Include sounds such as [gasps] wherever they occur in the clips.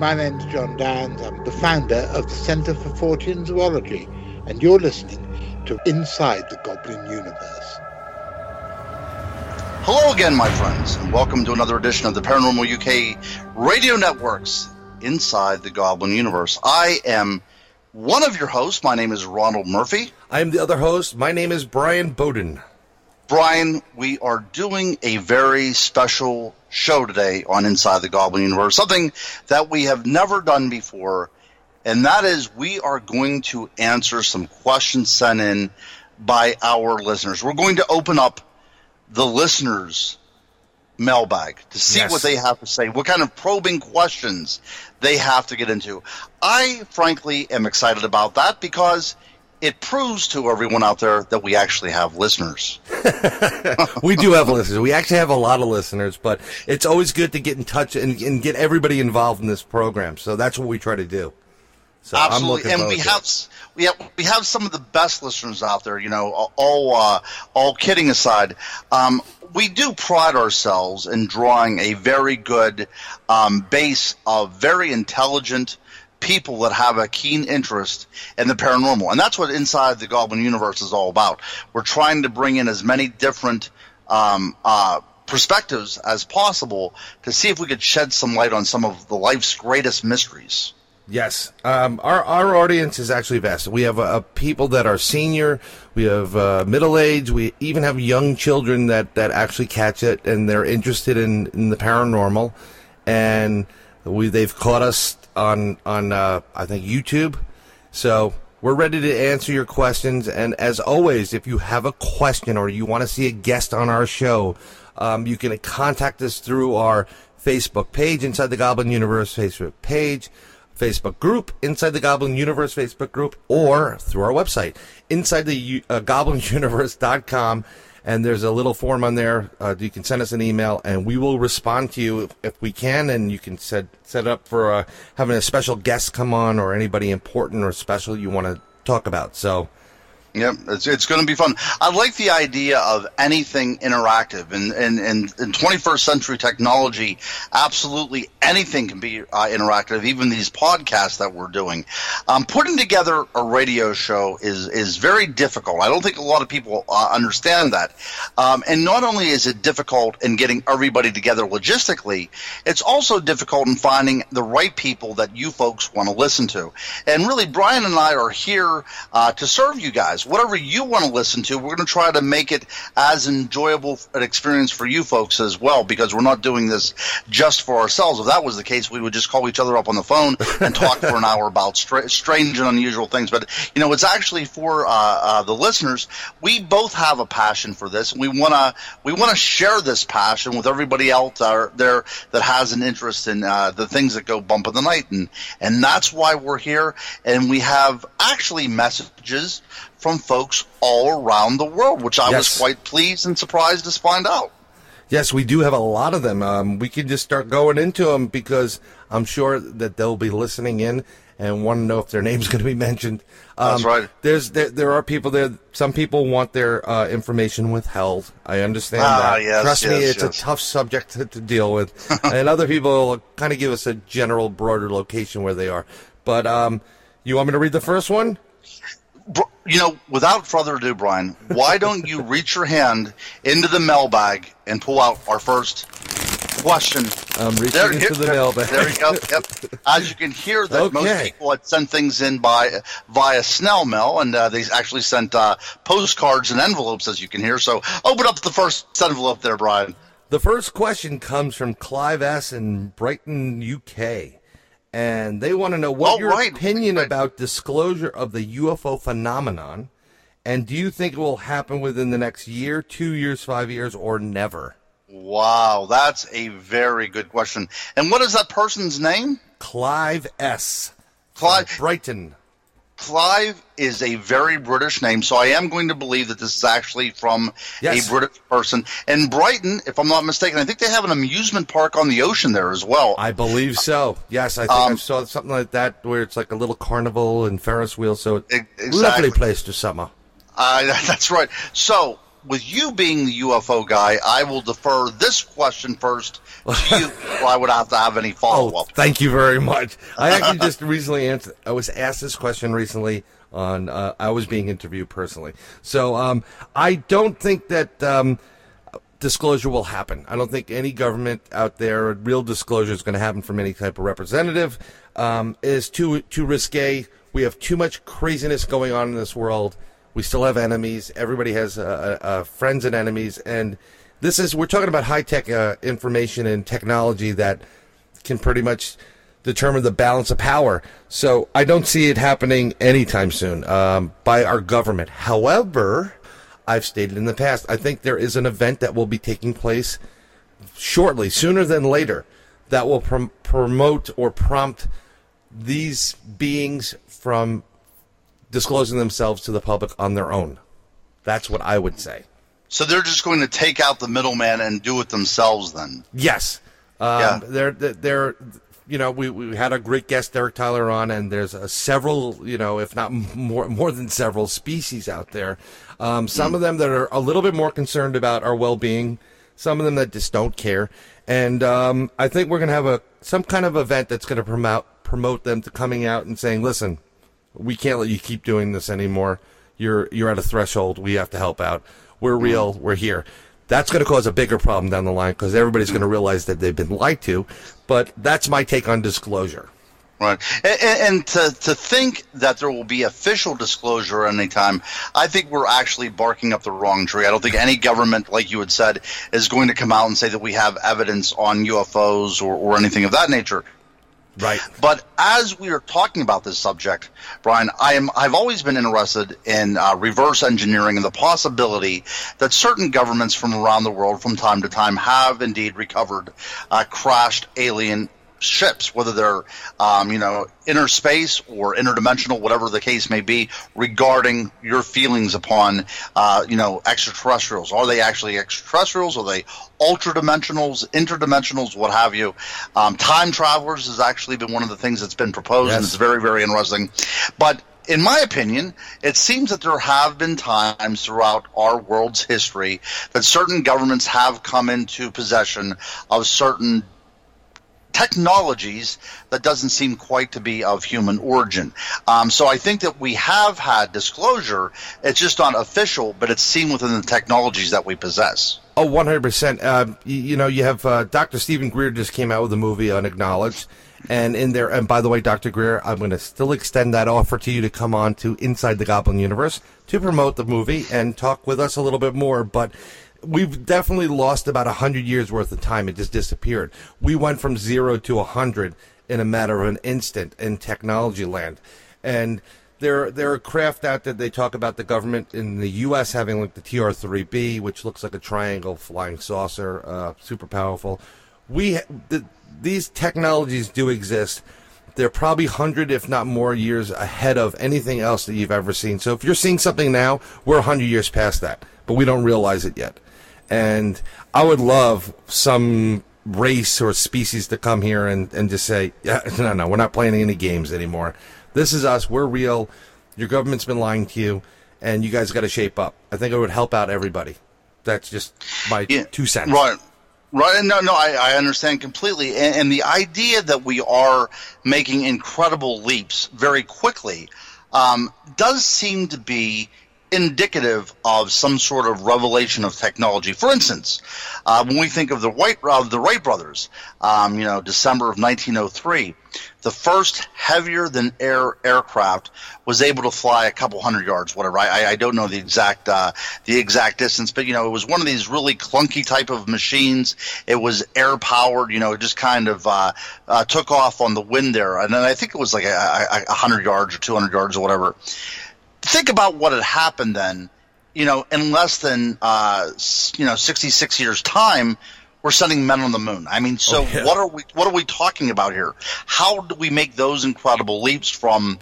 My name's Jon Downes. I'm the founder of the Centre for Fortean Zoology, and you're listening to Inside the Goblin Universe. Hello again, my friends, and welcome to another edition of the Paranormal UK Radio Network's Inside the Goblin Universe. I am one of your hosts. My name is Ronald Murphy. I am the other host. My name is Brian Bowden. Brian, we are doing a very special show today on Inside the Goblin Universe, something that we have never done before, and that is we are going to answer some questions sent in by our listeners. We're going to open up the listeners' mailbag to see Yes. what they have to say, what kind of probing questions they have to get into. I, frankly, am excited about that because it proves to everyone out there that we actually have listeners. [laughs] We do have listeners. We actually have a lot of listeners, but it's always good to get in touch and, and get everybody involved in this program. So that's what we try to do. So I'm Absolutely, and we have we have we have some of the best listeners out there. You know, all uh, all kidding aside, um, we do pride ourselves in drawing a very good um, base of very intelligent people that have a keen interest in the paranormal, and that's what Inside the Goblin Universe is all about. We're trying to bring in as many different um, uh, perspectives as possible to see if we could shed some light on some of the life's greatest mysteries. Yes, um, our our audience is actually vast. We have uh, people that are senior, we have uh, middle age, we even have young children that, that actually catch it and they're interested in, in the paranormal, and we they've caught us on on uh, I think YouTube, so we're ready to answer your questions. And as always, if you have a question or you want to see a guest on our show, um, you can contact us through our Facebook page, Inside the Goblin Universe Facebook page. Facebook group, Inside the Goblin Universe Facebook group, or through our website, Inside the uh, GoblinUniverse.com. And there's a little form on there. Uh, you can send us an email, and we will respond to you if, if we can. And you can set set up for uh, having a special guest come on, or anybody important or special you want to talk about. So, Yep, it's, it's going to be fun. I like the idea of anything interactive, and and and in 21st century technology, absolutely anything can be uh, interactive. Even these podcasts that we're doing, um, putting together a radio show is is very difficult. I don't think a lot of people uh, understand that. Um, and not only is it difficult in getting everybody together logistically, it's also difficult in finding the right people that you folks want to listen to. And really, Brian and I are here uh, to serve you guys. Whatever you want to listen to, we're going to try to make it as enjoyable an experience for you folks as well, because we're not doing this just for ourselves. If that was the case, we would just call each other up on the phone and talk for an hour about stra- strange and unusual things. But you know, it's actually for uh, uh, the listeners. We both have a passion for this, and we want to we want to share this passion with everybody else out there that has an interest in uh, the things that go bump in the night, and and that's why we're here. And we have actually messages from folks all around the world, which I Yes. was quite pleased and surprised to find out. yes, we do have a lot of them. Um, we can just start going into them because I'm sure that they'll be listening in and want to know if their [laughs] name's going to be mentioned. Um, That's right. There's there, there are people there. Some people want their uh, information withheld. I understand Ah, that. yes, Trust me, yes, it's yes. a tough subject to, to deal with. [laughs] and other people kind of give us a general, broader location where they are. But um, you want me to read the first one? You know, without further ado, Brian, why don't you [laughs] reach your hand into the mailbag and pull out our first question? I'm reaching into the there, mailbag. There you go. Yep. As you can hear, that most people had sent things in by via snail mail, and uh, they actually sent uh, postcards and envelopes, as you can hear. So, open up the first envelope there, Brian. The first question comes from Clive S. in Brighton, UK. And they want to know what Oh, your right, opinion right. about disclosure of the UFO phenomenon, and do you think it will happen within the next year, two years, five years, or never? Wow, that's a very good question. And what is that person's name? Clive S. Clive. Brighton. Clive is a very British name, so I am going to believe that this is actually from Yes. a British person. And Brighton, if I'm not mistaken, I think they have an amusement park on the ocean there as well. I believe so. Yes, I think Um, I saw something like that where it's like a little carnival and Ferris wheel. So E- lovely place to summer. Uh, [laughs] that's right. So with you being the UFO guy, I will defer this question first you. I would have to have any follow Oh, up. thank you very much. I actually just recently answered. I was asked this question recently on. Uh, I was being interviewed personally, so um, I don't think that um, disclosure will happen. I don't think any government out there, real disclosure, is going to happen from any type of representative. Um, it is too too risque. We have too much craziness going on in this world. We still have enemies. Everybody has uh, uh, friends and enemies, and this is we're talking about high tech uh, information and technology that can pretty much determine the balance of power. So I don't see it happening anytime soon um, by our government. However, I've stated in the past, I think there is an event that will be taking place shortly, sooner than later, that will prom- promote or prompt these beings from disclosing themselves to the public on their own. That's what I would say. So they're just going to take out the middleman and do it themselves then. Yes. Um, Yeah. They're, they're, you know, we, we had a great guest, Derek Tyler, on, and there's uh, several, you know, if not more, more than several species out there. Um, some of them that are a little bit more concerned about our well-being, some of them that just don't care. And um, I think we're going to have a some kind of event that's going to promote promote them to coming out and saying, "Listen, we can't let you keep doing this anymore. You're you're at a threshold. We have to help out. We're mm-hmm. real. We're here. That's going to cause a bigger problem down the line because everybody's going to realize that they've been lied to. But that's my take on disclosure. Right. And, and to, to think that there will be official disclosure at any time, I think we're actually barking up the wrong tree. I don't think any government, like you had said, is going to come out and say that we have evidence on UFOs or, or anything of that nature. Right. But as we are talking about this subject, Brian, I am I've always been interested in uh, reverse engineering and the possibility that certain governments from around the world, from time to time, have indeed recovered uh, crashed alien ships, whether they're um, you know inner space or interdimensional, whatever the case may be, regarding your feelings upon uh, you know extraterrestrials. Are they actually extraterrestrials? Are they ultra dimensionals, interdimensionals, what have you? Um, time travelers has actually been one of the things that's been proposed, and it's very very interesting. But in my opinion, it seems that there have been times throughout our world's history that certain governments have come into possession of certain technologies that doesn't seem quite to be of human origin. Um, so I think that we have had disclosure. It's just not official, but it's seen within the technologies that we possess. Oh, 100%. Um, you, you know, you have uh, Dr. Steven Greer just came out with a movie, Unacknowledged. And in there, and by the way, Dr. Greer, I'm going to still extend that offer to you to come on to Inside the Goblin Universe to promote the movie and talk with us a little bit more. But we've definitely lost about 100 years worth of time. It just disappeared. We went from zero to 100 in a matter of an instant in technology land. And there, there are craft out there. They talk about the government in the U.S. having like the TR-3B, which looks like a triangle flying saucer, uh, super powerful. We, the, these technologies do exist. They're probably hundred, if not more, years ahead of anything else that you've ever seen. So if you're seeing something now, we're hundred years past that, but we don't realize it yet. And I would love some race or species to come here and, and just say, yeah, [laughs] no, no, we're not playing any games anymore. This is us. We're real. Your government's been lying to you, and you guys got to shape up. I think it would help out everybody. That's just my Yeah, two cents. Right. Right. No, no, I, I understand completely. And, and the idea that we are making incredible leaps very quickly um, does seem to be indicative of some sort of revelation of technology. For instance, uh, when we think of the White uh, the Wright brothers, um, you know, December of 1903, the first heavier than air aircraft was able to fly a couple hundred yards, whatever. I, I- I don't know the exact uh, the exact distance, but you know, it was one of these really clunky type of machines. It was air powered. You know, it just kind of uh, uh, took off on the wind there, and then I think it was like a, a, a hundred yards or two hundred yards or whatever think about what had happened then. You know, in less than uh, you know sixty six years time, we're sending men on the moon. I mean, so Oh, yeah. what are we what are we talking about here? How do we make those incredible leaps from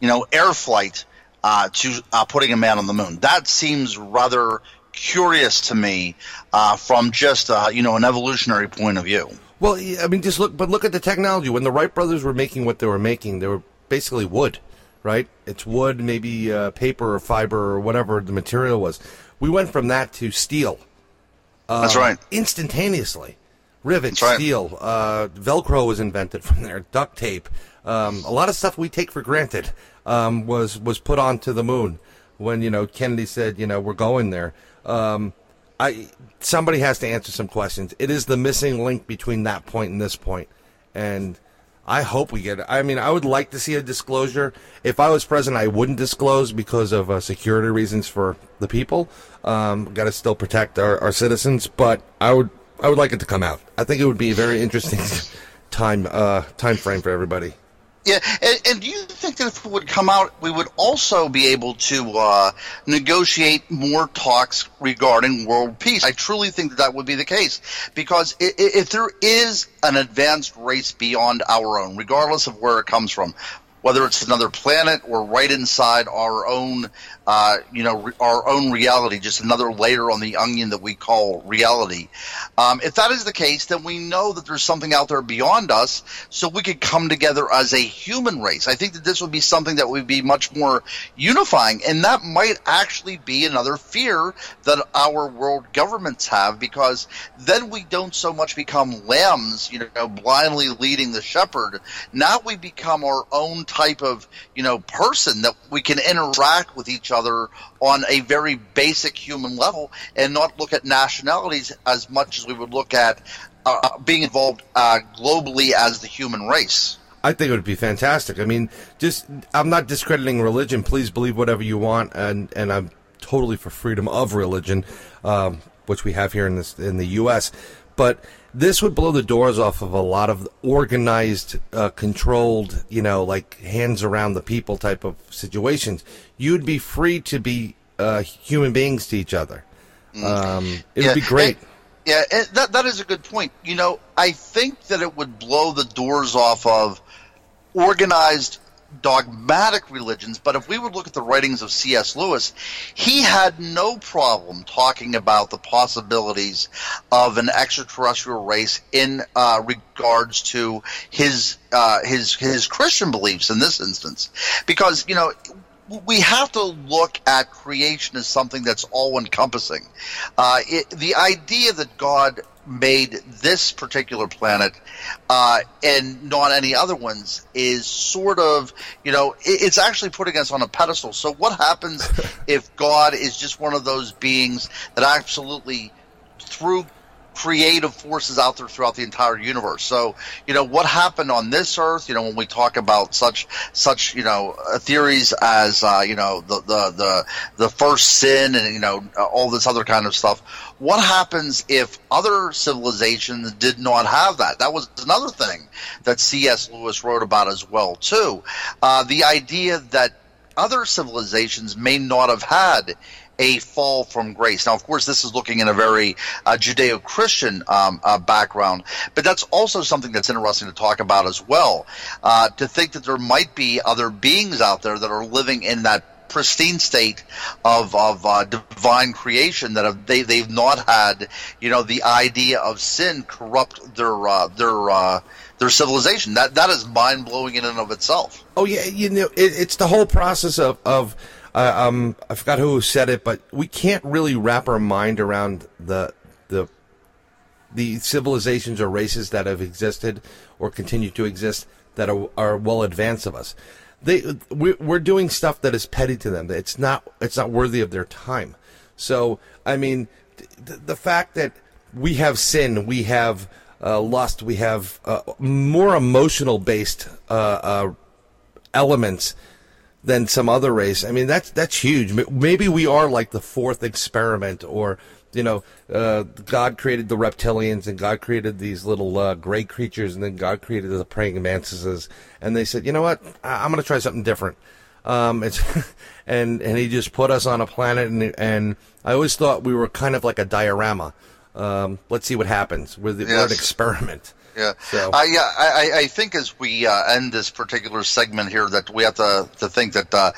you know air flight uh, to uh, putting a man on the moon? That seems rather curious to me uh, from just uh, you know an evolutionary point of view. Well, I mean, just look, but look at the technology. When the Wright brothers were making what they were making, they were basically wood, right? It's wood, maybe uh, paper or fiber or whatever the material was. We went from that to steel. Uh, That's right. Instantaneously. Rivets, right. steel, uh, Velcro was invented [laughs] from there, duct tape. Um, a lot of stuff we take for granted um, was was put onto the moon when you know Kennedy said you know we're going there. Um, I somebody has to answer some questions. It is the missing link between that point and this point, and I hope we get. I mean, I would like to see a disclosure. If I was president, I wouldn't disclose because of uh, security reasons for the people. Um, Got to still protect our, our citizens, but I would I would like it to come out. I think it would be a very interesting [laughs] time uh, time frame for everybody. Yeah, and, and do you think that if it would come out, we would also be able to uh, negotiate more talks regarding world peace? I truly think that that would be the case because if there is an advanced race beyond our own, regardless of where it comes from, whether it's another planet or right inside our own, uh, you know, re- our own reality, just another layer on the onion that we call reality. Um, if that is the case, then we know that there's something out there beyond us, so we could come together as a human race. I think that this would be something that would be much more unifying, and that might actually be another fear that our world governments have, because then we don't so much become lambs, you know, blindly leading the shepherd. Now we become our own type of, you know, person that we can interact with each other on a very basic human level and not look at nationalities as much as we would look at uh, being involved uh, globally as the human race. I think it would be fantastic. I mean, just I'm not discrediting religion. Please believe whatever you want, and and I'm totally for freedom of religion, um, which we have here in this in the U.S. But this would blow the doors off of a lot of organized, uh, controlled, you know, like hands around the people type of situations. You'd be free to be uh, human beings to each other. Um, it Yeah, would be great. and- yeah, and that that is a good point. You know, I think that it would blow the doors off of organized dogmatic religions, but if we would look at the writings of C.S. Lewis, he had no problem talking about the possibilities of an extraterrestrial race in uh, regards to his uh, his his Christian beliefs in this instance, because you know we have to look at creation as something that's all encompassing. Uh, the idea that God made this particular planet uh, and not any other ones is sort of, you know, it's actually putting us on a pedestal. So, what happens [laughs] if God is just one of those beings that absolutely through creative forces out there throughout the entire universe. So, you know, what happened on this earth, you know, when we talk about such, such, you know, uh, theories as, uh, you know, the, the, the, the first sin and, you know, uh, all this other kind of stuff. What happens if other civilizations did not have that? That was another thing that C.S. Lewis wrote about as well, too. Uh, the idea that other civilizations may not have had a fall from grace. Now, of course, this is looking in a very uh, Judeo Christian um, uh, background, but that's also something that's interesting to talk about as well. Uh, to think that there might be other beings out there that are living in that pristine state of of uh, divine creation that have, they they've not had you know the idea of sin corrupt their uh, their uh, their civilization that that is mind blowing in and of itself. Oh yeah, you know, it, it's the whole process of of uh, um I forgot who said it, but we can't really wrap our mind around the the the civilizations or races that have existed or continue to exist that are, are well advanced of us. They we, we're doing stuff that is petty to them. It's not it's not worthy of their time. So I mean, th- the fact that we have sin, we have uh, lust, we have uh, more emotional based uh, uh, elements than some other race. I mean, that's that's huge. Maybe we are like the fourth experiment, or you know, uh, God created the reptilians, and God created these little uh, gray creatures, and then God created the praying mantises, and they said, you know what, I- I'm going to try something different. Um, it's [laughs] and and he just put us on a planet, and and I always thought we were kind of like a diorama. Um, let's see what happens. We're, the, we're an experiment. Yeah, So- uh, yeah. I, I- I think as we uh, end this particular segment here, that we have to to think that uh,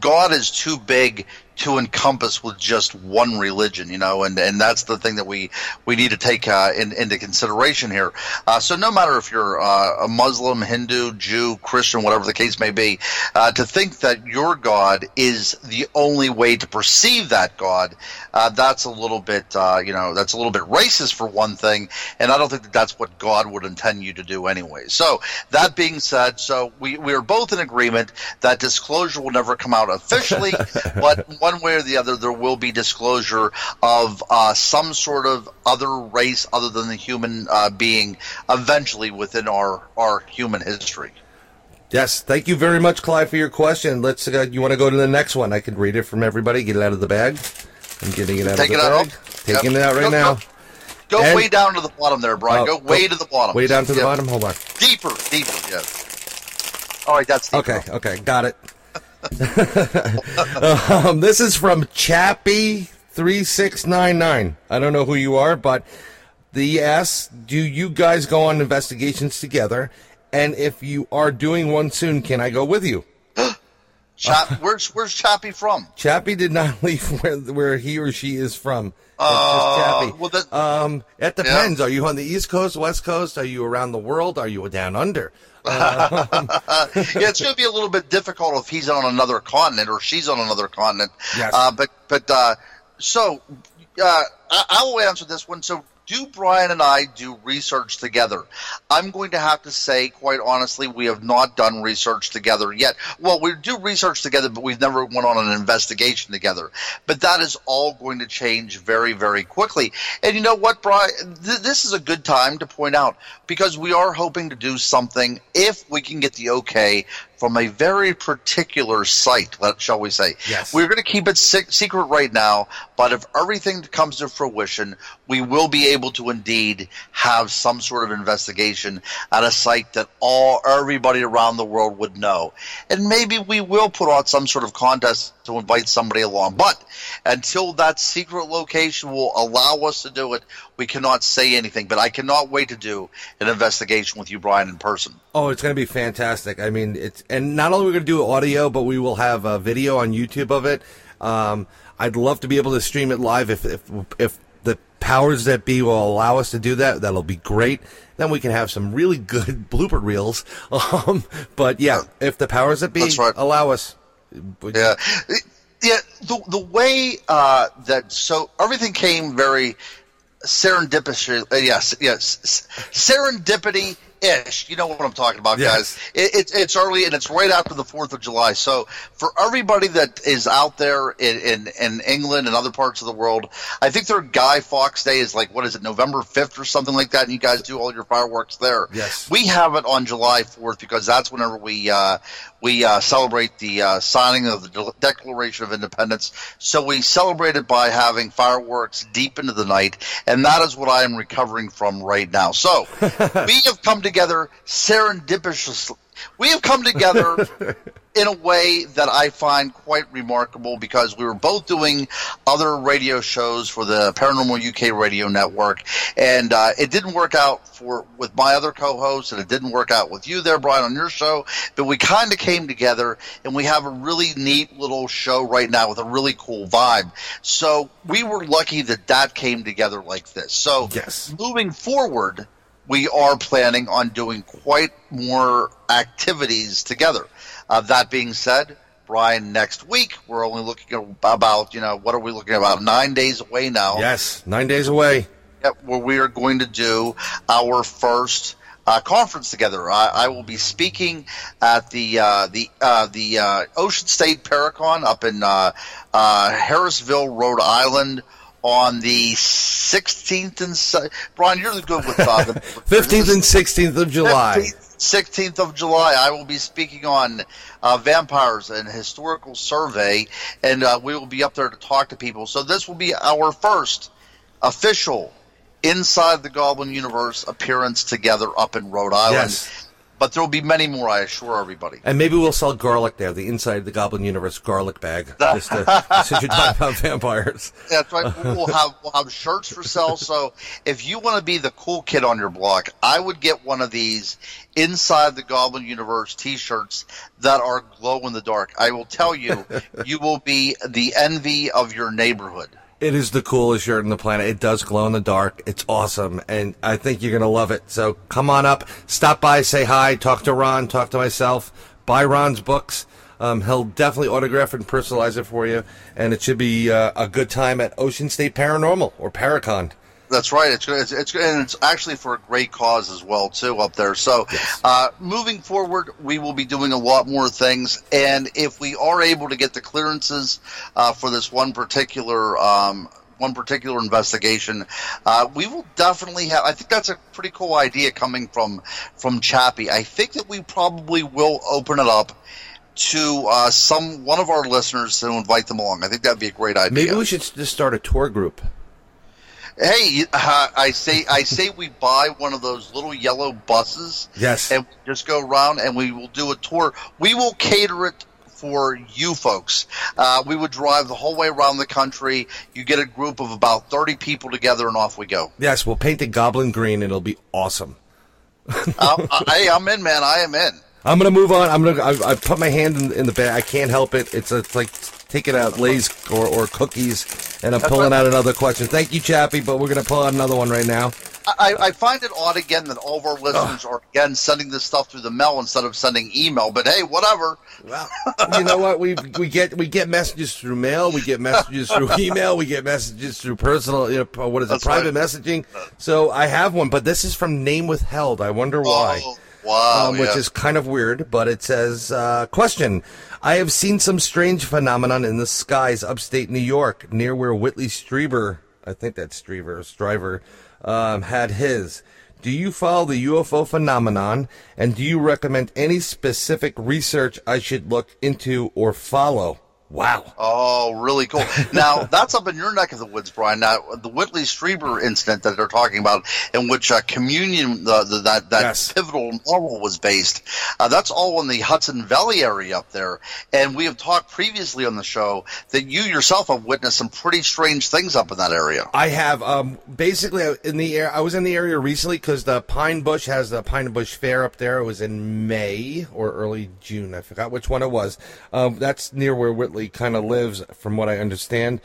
God is too big to encompass with just one religion, you know, and, and that's the thing that we, we need to take uh, in, into consideration here. Uh, so no matter if you're uh, a Muslim, Hindu, Jew, Christian, whatever the case may be, uh, to think that your God is the only way to perceive that God, uh, that's a little bit, uh, you know, that's a little bit racist for one thing, and I don't think that that's what God would intend you to do anyway. So that being said, so we, we are both in agreement that disclosure will never come out officially, [laughs] but one way or the other, there will be disclosure of uh, some sort of other race other than the human uh, being eventually within our, our human history. Yes, thank you very much, Clive, for your question. Let's. Uh, you want to go to the next one? I can read it from everybody. Get it out of the bag. I'm getting it out Take of the it bag. out. Taking Yep. it out right Go- now. go- Go And- way down to the bottom there, Brian. Oh, go way to the bottom. Way down to the Yep. bottom. Hold on. Deeper, deeper, yeah. All right, that's deeper. Okay, okay, got it. [laughs] um, this is from Chappie three six nine nine. I don't know who you are, but the S. do you guys go on investigations together? And if you are doing one soon, can I go with you? [gasps] Chap, where's where's Chappie from? Chappie did not [laughs] leave where, where he or she is from. Uh, well, that- um, it depends. Are you on the East Coast, West Coast? Are you around the world? Are you down under? [laughs] yeah, it's going to be a little bit difficult if he's on another continent or she's on another continent. Yes. Uh, but but uh, so uh, I, I will answer this one. So do Brian and I do research together? I'm going to have to say, quite honestly, we have not done research together yet. Well, we do research together, but we've never went on an investigation together. But that is all going to change very, very quickly. And you know what, Brian? Th- this is a good time to point out because we are hoping to do something if we can get the okay from a very particular site, let, shall we say. Yes. We're going to keep it sec- secret right now, but if everything comes to fruition, we will be able to indeed have some sort of investigation at a site that all everybody around the world would know. And maybe we will put on some sort of contest to invite somebody along. But until that secret location will allow us to do it, we cannot say anything. But I cannot wait to do an investigation with you, Brian, in person. Oh, it's going to be fantastic. I mean, it's and not only we're going to do audio, but we will have a video on YouTube of it. Um, I'd love to be able to stream it live if if if the powers that be will allow us to do that. That'll be great. Then we can have some really good [laughs] blooper reels. [laughs] Um, but yeah, if the powers that be right. allow us, Yeah, yeah. The the way uh, that so everything came very serendipitous. Uh, yes, yes, serendipity. Ish, you know what I'm talking about, Yes. guys. It, it's it's early and it's right after the Fourth of July. So for everybody that is out there in, in in England and other parts of the world, I think their Guy Fawkes Day is like what is it, November 5th or something like that, and you guys do all your fireworks there. Yes. we have it on July 4th because that's whenever we uh, we uh, celebrate the uh, signing of the De- Declaration of Independence. So we celebrate it by having fireworks deep into the night, and that is what I am recovering from right now. So [laughs] we have come together serendipitously. We have come together [laughs] in a way that I find quite remarkable because we were both doing other radio shows for the Paranormal UK Radio Network, and uh, it didn't work out for with my other co-host, and it didn't work out with you there, Brian, on your show. But we kind of came together, and we have a really neat little show right now with a really cool vibe. So we were lucky that that came together like this. So Yes. moving forward, we are planning on doing quite more activities together. Uh, that being said, Brian, next week we're only looking at about you know what are we looking at about nine days away now? yes, nine days away. Yep, where we are going to do our first uh, conference together. I, I will be speaking at the uh, the uh, the uh, Ocean State Paracon up in uh, uh, Harrisville, Rhode Island. On the 16th and se- Brian, you're good with uh, the 15th and 16th of July. 15th, 16th of July, I will be speaking on uh, vampires and historical survey, and uh, we will be up there to talk to people. So this will be our first official inside the Goblin Universe appearance together up in Rhode Island. Yes. But there will be many more. I assure everybody. And maybe we'll sell garlic there, the inside of the Goblin Universe garlic bag. [laughs] Just to, since you're talking about vampires. That's right. We'll have we'll have shirts for sale. So if you want to be the cool kid on your block, I would get one of these inside the Goblin Universe T-shirts that are glow in the dark. I will tell you, [laughs] you will be the envy of your neighborhood. It is the coolest shirt on the planet. It does glow in the dark. It's awesome. And I think you're going to love it. So come on up, stop by, say hi, talk to Ron, talk to myself, buy Ron's books. Um, he'll definitely autograph and personalize it for you. And it should be uh, a good time at Ocean State Paranormal or Paracon. That's right. It's it's, it's and it's actually for a great cause as well too up there. So, yes. uh, moving forward, we will be doing a lot more things, and if we are able to get the clearances uh, for this one particular. Um, one particular investigation, uh, we will definitely have. I think that's a pretty cool idea coming from from Chappie. I think that we probably will open it up to uh, some one of our listeners to invite them along. I think that'd be a great idea. Maybe we should just start a tour group. Hey, uh, I say I say we buy one of those little yellow buses. Yes. And just go around and we will do a tour. We will cater it for you folks. Uh, we would drive the whole way around the country. You get a group of about 30 people together and off we go. Yes, we'll paint the goblin green and it'll be awesome. [laughs] hey, I'm in, man. I am in. I'm gonna move on. I'm gonna. I, I put my hand in, in, the bag. I can't help it. It's, a, it's like taking out Lay's or, or cookies, and I'm pulling out another question. Thank you, Chappie, but we're going to pull out another one right now. I, I, find it odd again that all of our listeners oh. are again sending this stuff through the mail instead of sending email. But hey, whatever. Well, you know what? We we get we get messages through mail, we get messages through [laughs] email, we get messages through personal. You know, what is it? Private right. messaging. So I have one, but this is from name withheld. I wonder why. Oh. Wow, um, which yeah. is kind of weird, but it says, uh, question. I have seen some strange phenomenon in the skies upstate New York, near where Whitley Strieber, I think that's Strieber, Striver, um, had his. Do you follow the UFO phenomenon, and do you recommend any specific research I should look into or follow? Wow. Oh, really cool. Now, [laughs] that's up in your neck of the woods, Brian. Now, the Whitley Strieber incident that they're talking about, in which uh, Communion, the, the, that, that yes. pivotal novel was based, uh, that's all in the Hudson Valley area up there. And we have talked previously on the show that you yourself have witnessed some pretty strange things up in that area. I have. Um, basically, uh, in the air, I was in the area recently because the Pine Bush has the Pine Bush Fair up there. It was in May or early June. I forgot which one it was. Um, that's near where Whitley kind of lives, from what I understand.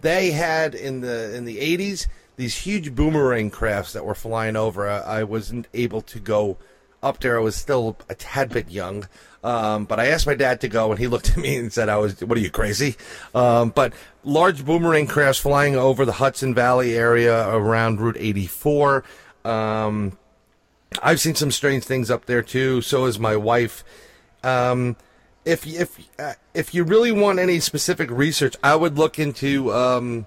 They had in the in the 80s these huge boomerang crafts that were flying over. I, I wasn't able to go up there. I was still a tad bit young. Um, but I asked my dad to go, and he looked at me and said, "I was, what are you crazy?" Um, but large boomerang crafts flying over the Hudson Valley area around Route 84. Um, I've seen some strange things up there too. So has my wife. Um, if if uh, if you really want any specific research, I would look into. Um,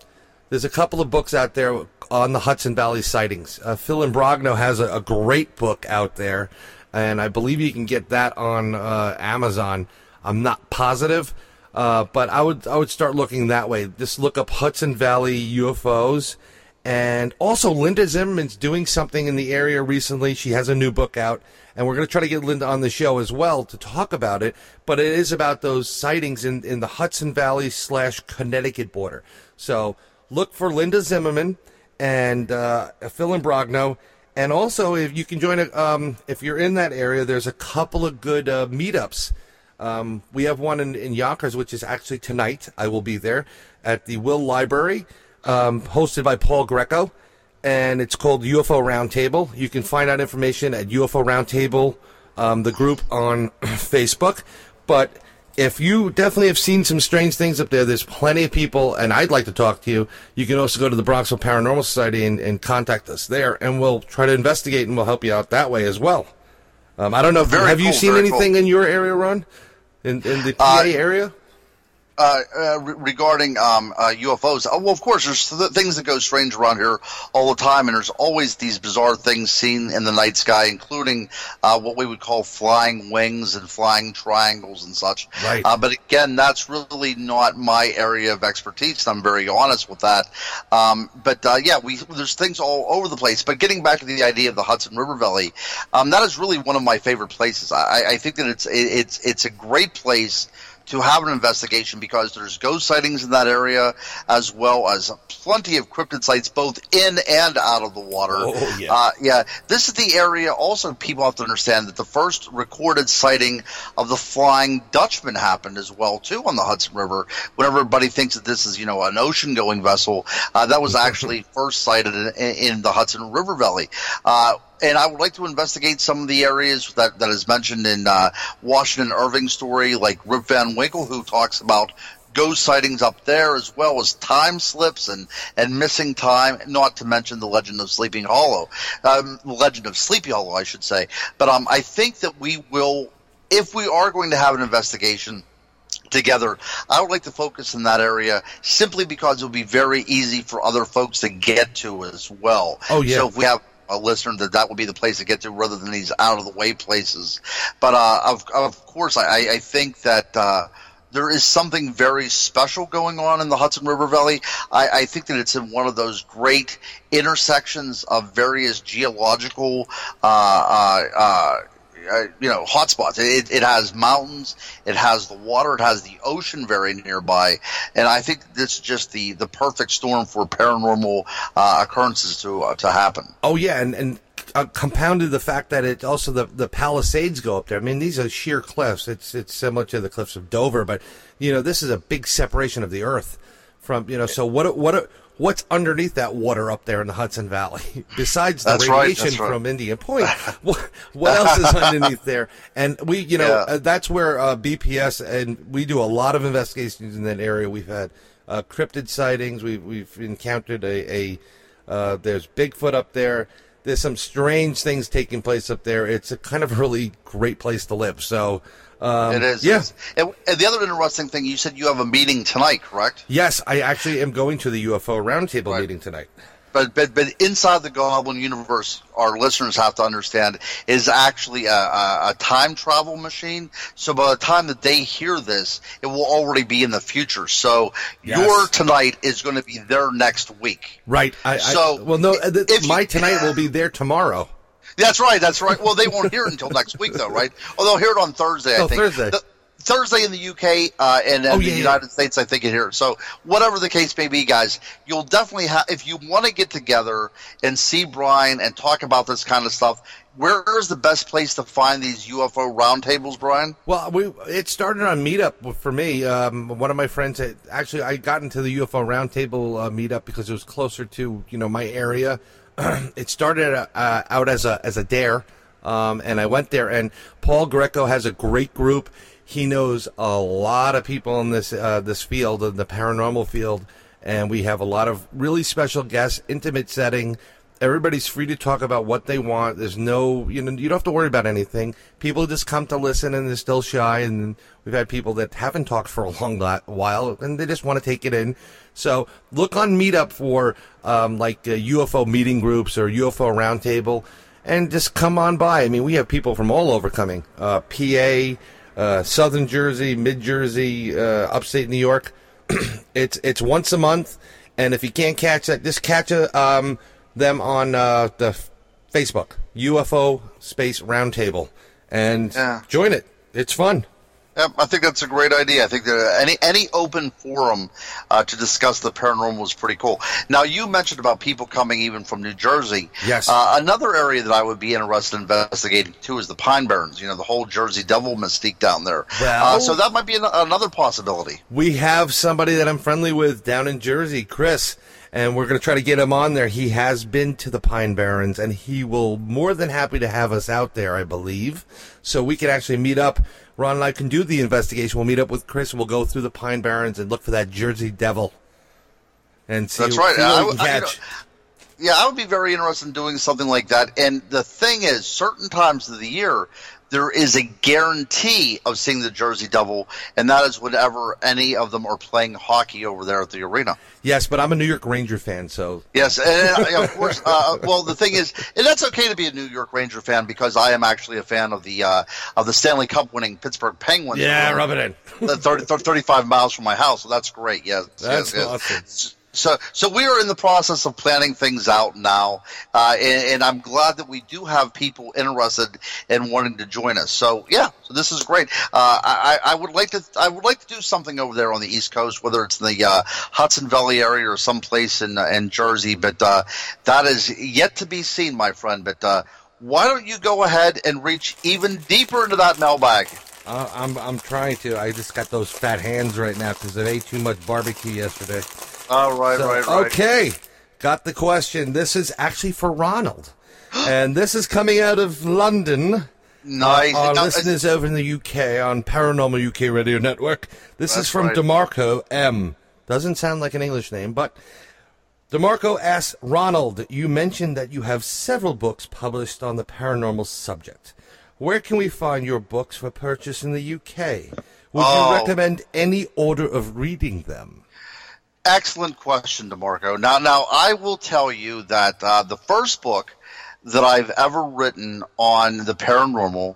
there's a couple of books out there on the Hudson Valley sightings. Uh, Phil Imbrogno has a, a, great book out there, and I believe you can get that on uh, Amazon. I'm not positive, uh, but I would I would start looking that way. Just look up Hudson Valley UFOs, and also Linda Zimmermann's doing something in the area recently. She has a new book out and we're going to try to get Linda on the show as well to talk about it. But it is about those sightings in, in the Hudson Valley slash Connecticut border. So look for Linda Zimmermann and uh, Phil Imbrogno. And also, if you can join, um, if you're in that area, there's a couple of good uh, meetups. Um, we have one in, in Yonkers, which is actually tonight. I will be there at the Will Library, um, hosted by Paul Greco and it's called UFO Roundtable. You can find out information at UFO Roundtable, um, the group on [clears throat] Facebook. But if you definitely have seen some strange things up there, there's plenty of people, and I'd like to talk to you. You can also go to the Bronxville Paranormal Society and, and contact us there, and we'll try to investigate and we'll help you out that way as well. Um, I don't know. If, have cool, you seen anything cool. in your area, Ron? In, in the PA uh, area? Uh, uh, re- regarding um, uh, UFOs. Uh, well, of course, there's th- things that go strange around here all the time, and there's always these bizarre things seen in the night sky, including uh, what we would call flying wings and flying triangles and such. Right. Uh, but again, that's really not my area of expertise. I'm very honest with that. Um, but uh, yeah, we there's things all over the place. But getting back to the idea of the Hudson River Valley, um, that is really one of my favorite places. I, I think that it's it, it's it's a great place to have an investigation because there's ghost sightings in that area as well as plenty of cryptid sites both in and out of the water. Oh, yeah. Uh, yeah. This is the area also people have to understand that the first recorded sighting of the Flying Dutchman happened as well too on the Hudson River. When everybody thinks that this is, you know, an ocean going vessel, uh, that was [laughs] actually first sighted in, in the Hudson River Valley. Uh, and I would like to investigate some of the areas that, that is mentioned in uh, Washington Irving's story, like Rip Van Winkle, who talks about ghost sightings up there, as well as time slips and, and missing time, not to mention the legend of Sleeping Hollow, um, the legend of Sleepy Hollow, I should say. But um, I think that we will, if we are going to have an investigation, together. I would like to focus in that area simply because it will be very easy for other folks to get to as well. Oh, yeah. So if we have a listener that that would be the place to get to rather than these out of the way places. But uh, of of course, I, I think that. Uh, there is something very special going on in the Hudson River Valley. I, I, think that it's in one of those great intersections of various geological uh, uh, uh you know hotspots. It, it has mountains, it has the water, it has the ocean very nearby, and I think this is just the the perfect storm for paranormal uh, occurrences to uh, to happen. Oh yeah, and and uh, compounded the fact that it also the the Palisades go up there. I mean, these are sheer cliffs. It's it's similar to the cliffs of Dover, but you know this is a big separation of the earth from you know. So what what what's underneath that water up there in the Hudson Valley [laughs] besides the that's radiation right, right. from Indian Point? [laughs] what, what else is underneath there? And we, you know, Yeah. uh, that's where uh, BPS and we do a lot of investigations in that area. We've had uh, cryptid sightings. We've we've encountered a, a uh, there's Bigfoot up there. There's some strange things taking place up there. It's a kind of really great place to live. So. Um, it is. Yeah. yes. And, and the other interesting thing, you said you have a meeting tonight, correct? Yes, I actually am going to the UFO roundtable Right. meeting tonight. But, but but inside the Goblin universe, our listeners have to understand is actually a, a, a time travel machine. So by the time that they hear this, it will already be in the future. So Yes. your tonight is going to be their next week. Right. I, So, I, well, no, uh, th- if you- my tonight will be there tomorrow. That's right. That's right. Well, they won't hear it until next week, though, right? Oh, they'll hear it on Thursday. I Oh, think. Thursday. The- Thursday in the UK uh, and then Oh, the yeah, yeah. United States, I think it here. So whatever the case may be, guys, you'll definitely have if you want to get together and see Brian and talk about this kind of stuff. Where is the best place to find these UFO roundtables, Brian? Well, we it started on Meetup for me. Um, one of my friends had, actually I got into the UFO Roundtable uh, Meetup because it was closer to you know my area. [clears throat] it started uh, out as a as a dare, um, and I went there. And Paul Greco has a great group. He knows a lot of people in this uh, this field, in the paranormal field, and we have a lot of really special guests, intimate setting. Everybody's free to talk about what they want. There's no, you know, you don't have to worry about anything. People just come to listen and they're still shy. And we've had people that haven't talked for a long while and they just want to take it in. So look on Meetup for um, like uh, UFO meeting groups or UFO roundtable, and just come on by. I mean, we have people from all over coming. Uh, PA, uh, Southern Jersey, Mid Jersey, uh, upstate New York. [clears throat] it's it's once a month, and if you can't catch that, just catch a, um, them on uh, the Facebook UFO Space Roundtable and Yeah. join it. It's fun. Yep, I think that's a great idea. I think that any any open forum uh, to discuss the paranormal is pretty cool. Now, you mentioned about people coming even from New Jersey. Yes. Uh, another area that I would be interested in investigating too is the Pine Barrens. You know, the whole Jersey Devil mystique down there. Well- uh, so that might be an, another possibility. We have somebody that I'm friendly with down in Jersey, Chris, and we're going to try to get him on there. He has been to the Pine Barrens, and he will more than happy to have us out there, I believe. So we can actually meet up. Ron and I can do the investigation. We'll meet up with Chris, and we'll go through the Pine Barrens and look for that Jersey Devil. And see, That's right. see I we can I- you catch. know, Yeah, I would be very interested in doing something like that. And the thing is, certain times of the year, there is a guarantee of seeing the Jersey Devil, and that is whenever any of them are playing hockey over there at the arena. Yes, but I'm a New York Ranger fan, so yes, and of course. Uh, well, the thing is, and that's okay to be a New York Ranger fan because I am actually a fan of the uh, of the Stanley Cup winning Pittsburgh Penguins. Yeah, rub it in. 30, 35 miles from my house, so that's great. Yes, that's yes, awesome. Yes. So, so we are in the process of planning things out now, uh, and, and, I'm glad that we do have people interested in wanting to join us. So, yeah, so this is great. Uh, I, I, would like to, I would like to do something over there on the East Coast, whether it's in the uh, Hudson Valley area or someplace in uh, in Jersey, but uh, that is yet to be seen, my friend. But uh, why don't you go ahead and reach even deeper into that mailbag? I'm I'm trying to. I just got those fat hands right now because I ate too much barbecue yesterday. Oh, right, so, right, right. Okay. Got the question. This is actually for Ronald. and this is coming out of London. Nice. Uh, our no, listeners over in the UK on Paranormal UK Radio Network. This is from right. DeMarco M. Doesn't sound like an English name, but DeMarco asks Ronald, you mentioned that you have several books published on the paranormal subject. Where can we find your books for purchase in the UK? Would oh. you recommend any order of reading them? Excellent question, DeMarco. Now, now I will tell you that uh, the first book that I've ever written on the paranormal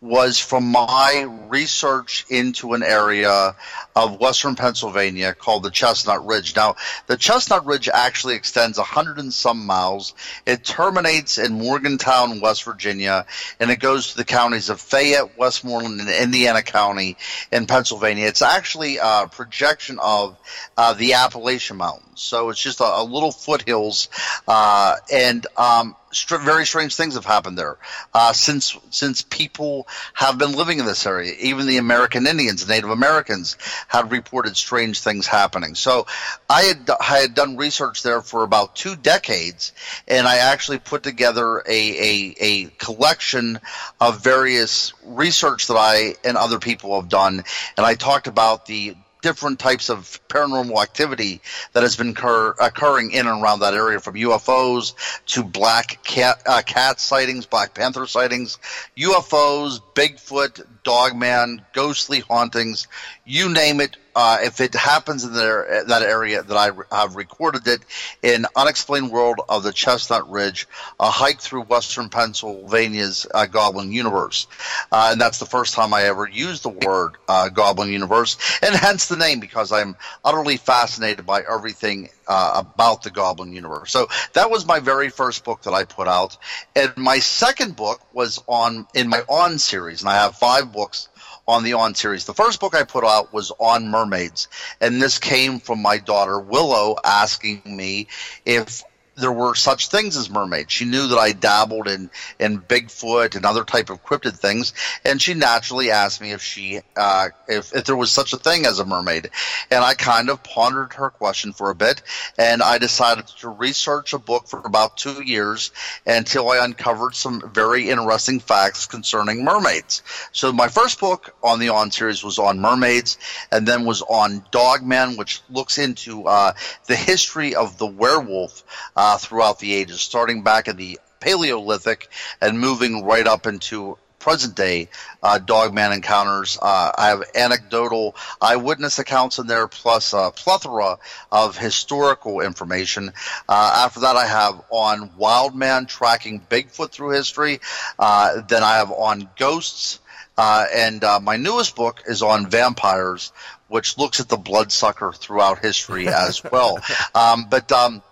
was from my research into an area of western Pennsylvania called the Chestnut Ridge. Now, the Chestnut Ridge actually extends a hundred and some miles. It terminates in Morgantown, West Virginia, and it goes to the counties of Fayette, Westmoreland, and Indiana County in Pennsylvania. It's actually a projection of uh, the Appalachian Mountains. So it's just a, a little foothills, uh, and um, very strange things have happened there uh, since since people have been living in this area. Even the American Indians, Native Americans, had reported strange things happening. So I had I had done research there for about two decades, and I actually put together a a, a collection of various research that I and other people have done, and I talked about the different types of paranormal activity that has been occur- occurring in and around that area, from UFOs to black cat, uh, cat sightings, Black Panther sightings, UFOs, Bigfoot, Dogman, ghostly hauntings, you name it. Uh, if it happens in there, that area, that I have recorded it in Unexplained World of the Chestnut Ridge, a hike through Western Pennsylvania's uh, Goblin Universe, uh, and that's the first time I ever used the word uh, Goblin Universe, and hence the name because I'm utterly fascinated by everything uh, about the Goblin Universe. So that was my very first book that I put out, and my second book was on in my On series, and I have five books on the On series. The first book I put out was on mermaids, and this came from my daughter Willow asking me if there were such things as mermaids. She knew that I dabbled in in Bigfoot and other type of cryptid things, and she naturally asked me if she uh, if if there was such a thing as a mermaid. And I kind of pondered her question for a bit, and I decided to research a book for about two years until I uncovered some very interesting facts concerning mermaids. So my first book on the On series was on mermaids, and then was on Dogman, which looks into uh, the history of the werewolf. Uh, uh, throughout the ages, starting back in the Paleolithic and moving right up into present day uh, dogman encounters. Uh, I have anecdotal eyewitness accounts in there, plus a plethora of historical information. Uh, after that, I have on Wildman tracking Bigfoot through history. Uh, then I have on ghosts. Uh, and uh, my newest book is on vampires, which looks at the bloodsucker throughout history as well. [laughs] Um, but um,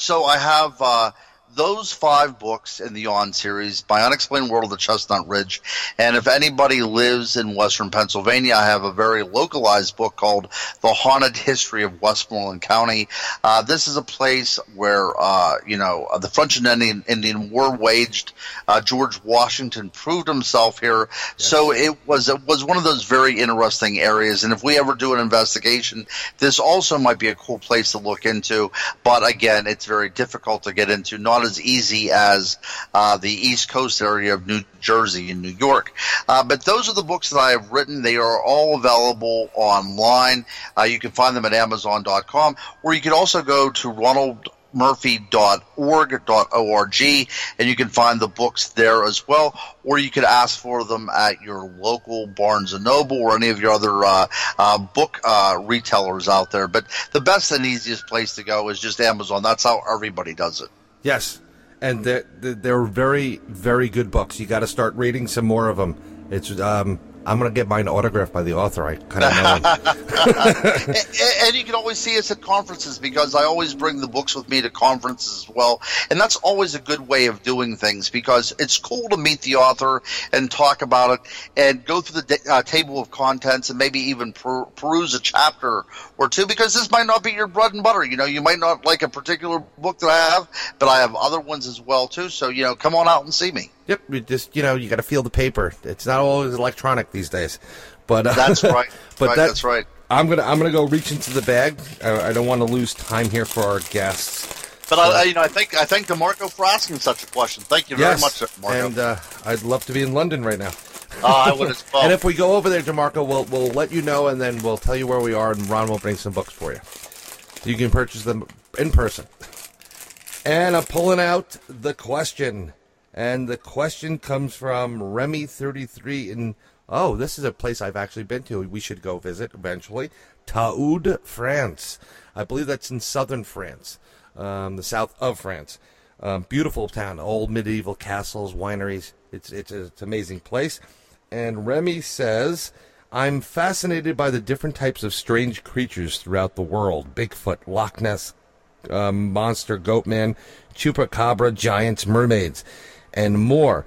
so I have uh, those five books in the On series by Unexplained World of the Chestnut Ridge. And if anybody lives in Western Pennsylvania, I have a very localized book called The Haunted History of Westmoreland County. Uh, this is a place where, uh, you know, the French and Indian, Indian War waged. Uh, George Washington proved himself here. Yes. So it was, it was one of those very interesting areas. And if we ever do an investigation, this also might be a cool place to look into. But again, it's very difficult to get into. Not as easy as uh, the East Coast area of New Jersey and New York. Uh, but those are the books that I have written. They are all available online. Uh, you can find them at Amazon.com, or you can also go to Ronald murphy.org.org, and you can find the books there as well, or you could ask for them at your local Barnes and Noble or any of your other uh, uh, book uh, retailers out there. But the best and easiest place to go is just Amazon. That's how everybody does it. Yes, and they're, they're very, very good books. You got to start reading some more of them. It's um, I'm to get mine autographed by the author. I kind of know [laughs] and, and, you can always see us at conferences because I always bring the books with me to conferences as well. And that's always a good way of doing things because it's cool to meet the author and talk about it and go through the uh, table of contents and maybe even per- peruse a chapter or two because this might not be your bread and butter. You know, you might not like a particular book that I have, but I have other ones as well too. So, you know, come on out and see me. Yep, you just you know you got to feel the paper. It's not always electronic these days, but uh, that's right. [laughs] but right, that, that's right. I'm gonna I'm gonna go reach into the bag. I, I don't want to lose time here for our guests. But so, I, you know, I think I thank Demarco for asking such a question. Thank you very yes, much, Demarco. And uh, I'd love to be in London right now. Uh, I would as [laughs] well. and if we go over there, Demarco, we'll we'll let you know, and then we'll tell you where we are, and Ron will bring some books for you. You can purchase them in person. And I'm pulling out the question. And the question comes from Remy33 in, oh, this is a place I've actually been to. We should go visit eventually. Taude, France. I believe that's in southern France, um, the south of France. Um, beautiful town, old medieval castles, wineries. It's, it's, it's an amazing place. And Remy says, I'm fascinated by the different types of strange creatures throughout the world Bigfoot, Loch Ness, um, monster, goatman, chupacabra, giants, mermaids and more.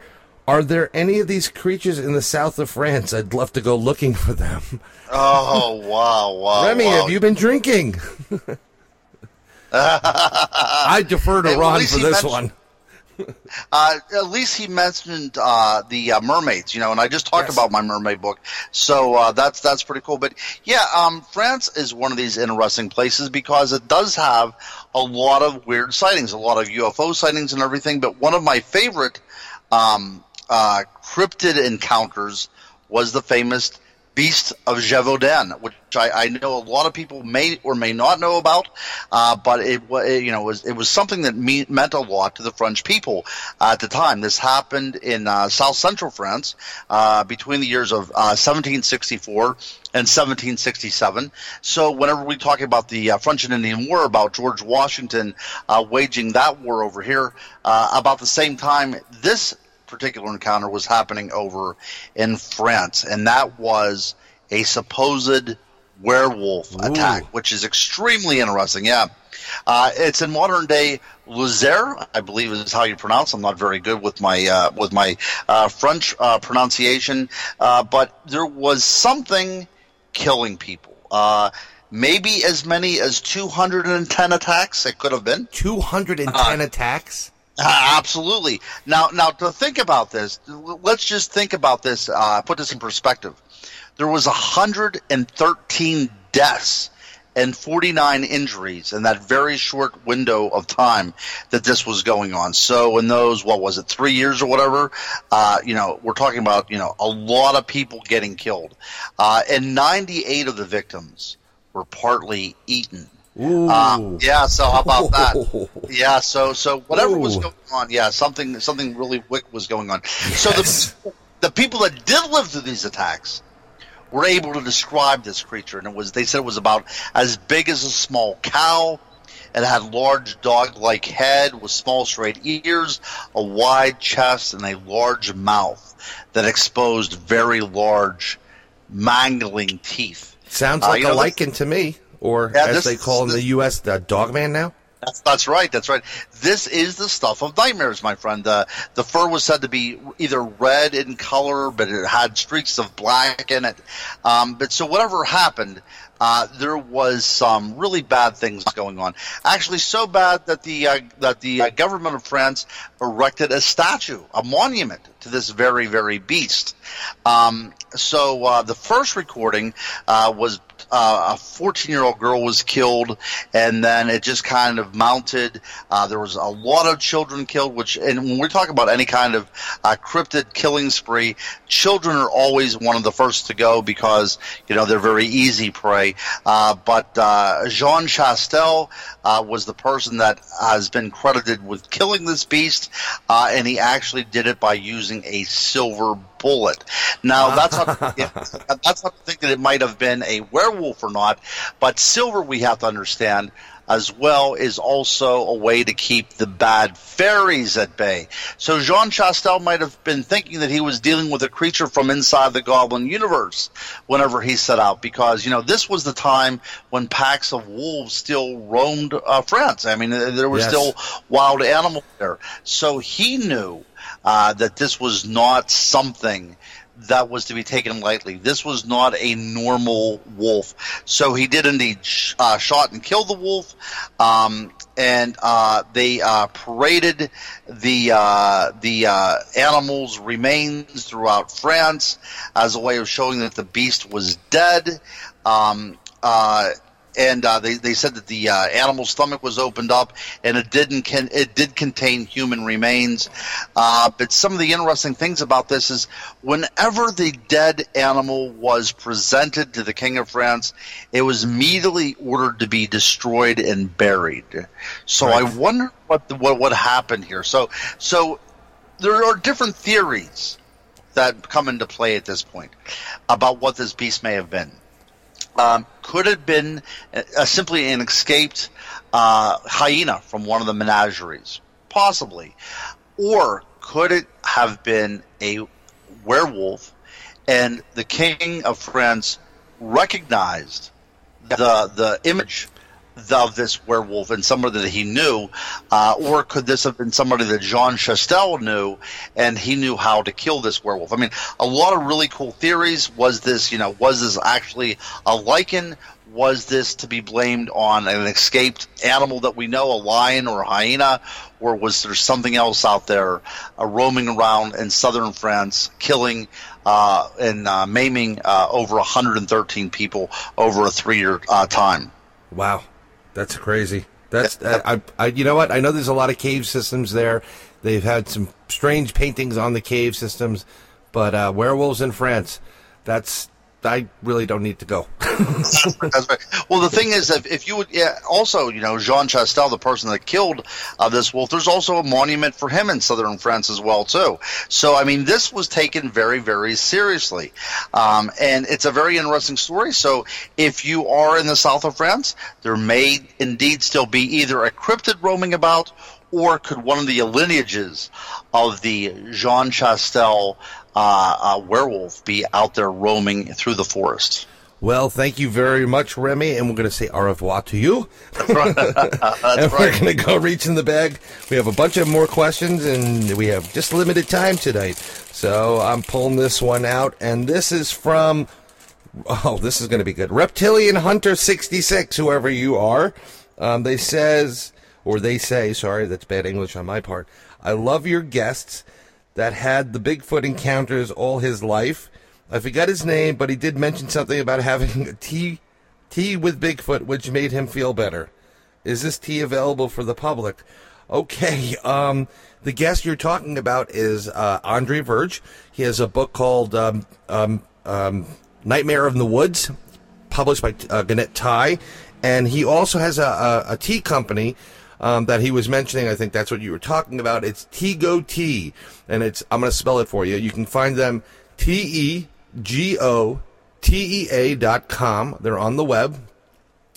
Are there any of these creatures in the south of France? I'd love to go looking for them. Oh [laughs] wow, wow! Remy, wow. have you been drinking? [laughs] I defer to Ron for this one. [laughs] uh, at least he mentioned uh, the uh, mermaids, you know, and I just talked yes. about my mermaid book, so uh, that's that's pretty cool. But yeah, um, France is one of these interesting places because it does have a lot of weird sightings, a lot of UFO sightings and everything. But one of my favorite um, uh, cryptid encounters was the famous Beast of Gévaudan, which I, I, know a lot of people may or may not know about, uh, but it, it, you know was it was something that me, meant a lot to the French people uh, at the time. This happened in uh, South Central France uh, between the years of 1764 uh, and 1767. So whenever we talk about the uh, French and Indian War, about George Washington waging that war over here, about the same time this particular encounter was happening over in France, and that was a supposed werewolf Ooh. attack, which is extremely interesting. Yeah. Uh, it's in modern day Lozère, I believe is how you pronounce. I'm not very good with my uh, with my uh, French uh, pronunciation, uh, but there was something killing people. Uh, maybe as many as 210 attacks. It could have been 210 attacks. Uh, absolutely. Now, now to think about this, let's just think about this. Uh, put this in perspective. There was 113 deaths and 49 injuries in that very short window of time that this was going on. So in those, what was it, three years or whatever, uh, you know, we're talking about, you know, a lot of people getting killed. Uh, and 98 of the victims were partly eaten. Uh, yeah, so how about that? [laughs] Yeah, so so whatever Ooh. was going on, yeah, something something really wick was going on. Yes. So the the people that did live through these attacks were able to describe this creature, and it was they said it was about as big as a small cow. It had large dog-like head with small straight ears, a wide chest, and a large mouth that exposed very large, mangling teeth. Sounds uh, like uh, a lycan to me or yeah, as this, they call in the U.S., the Dogman now. That's, that's right. That's right. This is the stuff of nightmares, my friend. Uh, the fur was said to be either red in color, but it had streaks of black in it. Um, but so whatever happened, uh, there was some really bad things going on. Actually, so bad that the uh, that the uh, government of France erected a statue, a monument to this very very beast. Um, so uh, the first recording uh, was uh, a 14 year old girl was killed, and then it just kind of mounted. Uh, there was a lot of children killed, which, and when we're talking about any kind of uh, cryptid killing spree, children are always one of the first to go because you know they're very easy prey. Uh, but uh, Jean Chastel uh, was the person that has been credited with killing this beast, and he actually did it by using a silver bullet. Now that's not [laughs] that's not to think that it might have been a werewolf or not, but silver we have to understand as well is also a way to keep the bad fairies at bay. So Jean Chastel might have been thinking that he was dealing with a creature from inside the Goblin universe whenever he set out, because you know this was the time when packs of wolves still roamed uh, France. I mean, there were yes. still wild animals there, so he knew uh, that this was not something that was to be taken lightly. This was not a normal wolf. So he did indeed sh- uh, shot and killed the wolf, um, and uh, they uh, paraded the uh, the uh, animal's remains throughout France as a way of showing that the beast was dead. Um, uh, and uh, they, they said that the uh, animal's stomach was opened up and it didn't can, it did contain human remains. Uh, but some of the interesting things about this is whenever the dead animal was presented to the king of France, it was immediately ordered to be destroyed and buried. So right. I wonder what the, what what happened here. So so there are different theories that come into play at this point about what this beast may have been. Um, could have been uh, simply an escaped uh, hyena from one of the menageries, possibly, or could it have been a werewolf? And the king of France recognized the the image of this werewolf and somebody that he knew, uh, or could this have been somebody that Jean Chastel knew and he knew how to kill this werewolf? I mean, a lot of really cool theories. Was this, you know, was this actually a lycan? Was this to be blamed on an escaped animal that we know, a lion or a hyena, or was there something else out there uh, roaming around in southern France, killing uh, and uh, maiming uh, over 113 people over a three-year uh, time? Wow. That's crazy. That's I, I, You know what? I know there's a lot of cave systems there. They've had some strange paintings on the cave systems, but uh, werewolves in France. That's I really don't need to go. Right. Well, the thing is, if, if you would, yeah, also, you know, Jean Chastel, the person that killed uh, this wolf, there's also a monument for him in southern France as well, too. So, I mean, this was taken very, very seriously, um, and it's a very interesting story. So, if you are in the south of France, there may indeed still be either a cryptid roaming about, or could one of the lineages of the Jean Chastel uh, werewolf be out there roaming through the forest. Well, thank you very much, Remy, and we're going to say au revoir to you. [laughs] That's and we're going to go reach in the bag. We have a bunch of more questions, and we have just limited time tonight. So I'm pulling this one out, and this is from. Oh, this is going to be good. Reptilian Hunter 66, whoever you are. Um, they says, or they say, sorry, that's bad English on my part. I love your guests that had the Bigfoot encounters all his life. I forgot his name, but he did mention something about having a tea tea with Bigfoot, which made him feel better. Is this tea available for the public? Okay, um, the guest you're talking about is uh, Andre Verge. He has a book called um, um, um Nightmare in the Woods, published by uh, Gannett Ty, and he also has a, a, a tea company um, that he was mentioning. I think that's what you were talking about. It's Tego Tea, and it's I'm going to spell it for you. You can find them T E G O T E A dot com. They're on the web,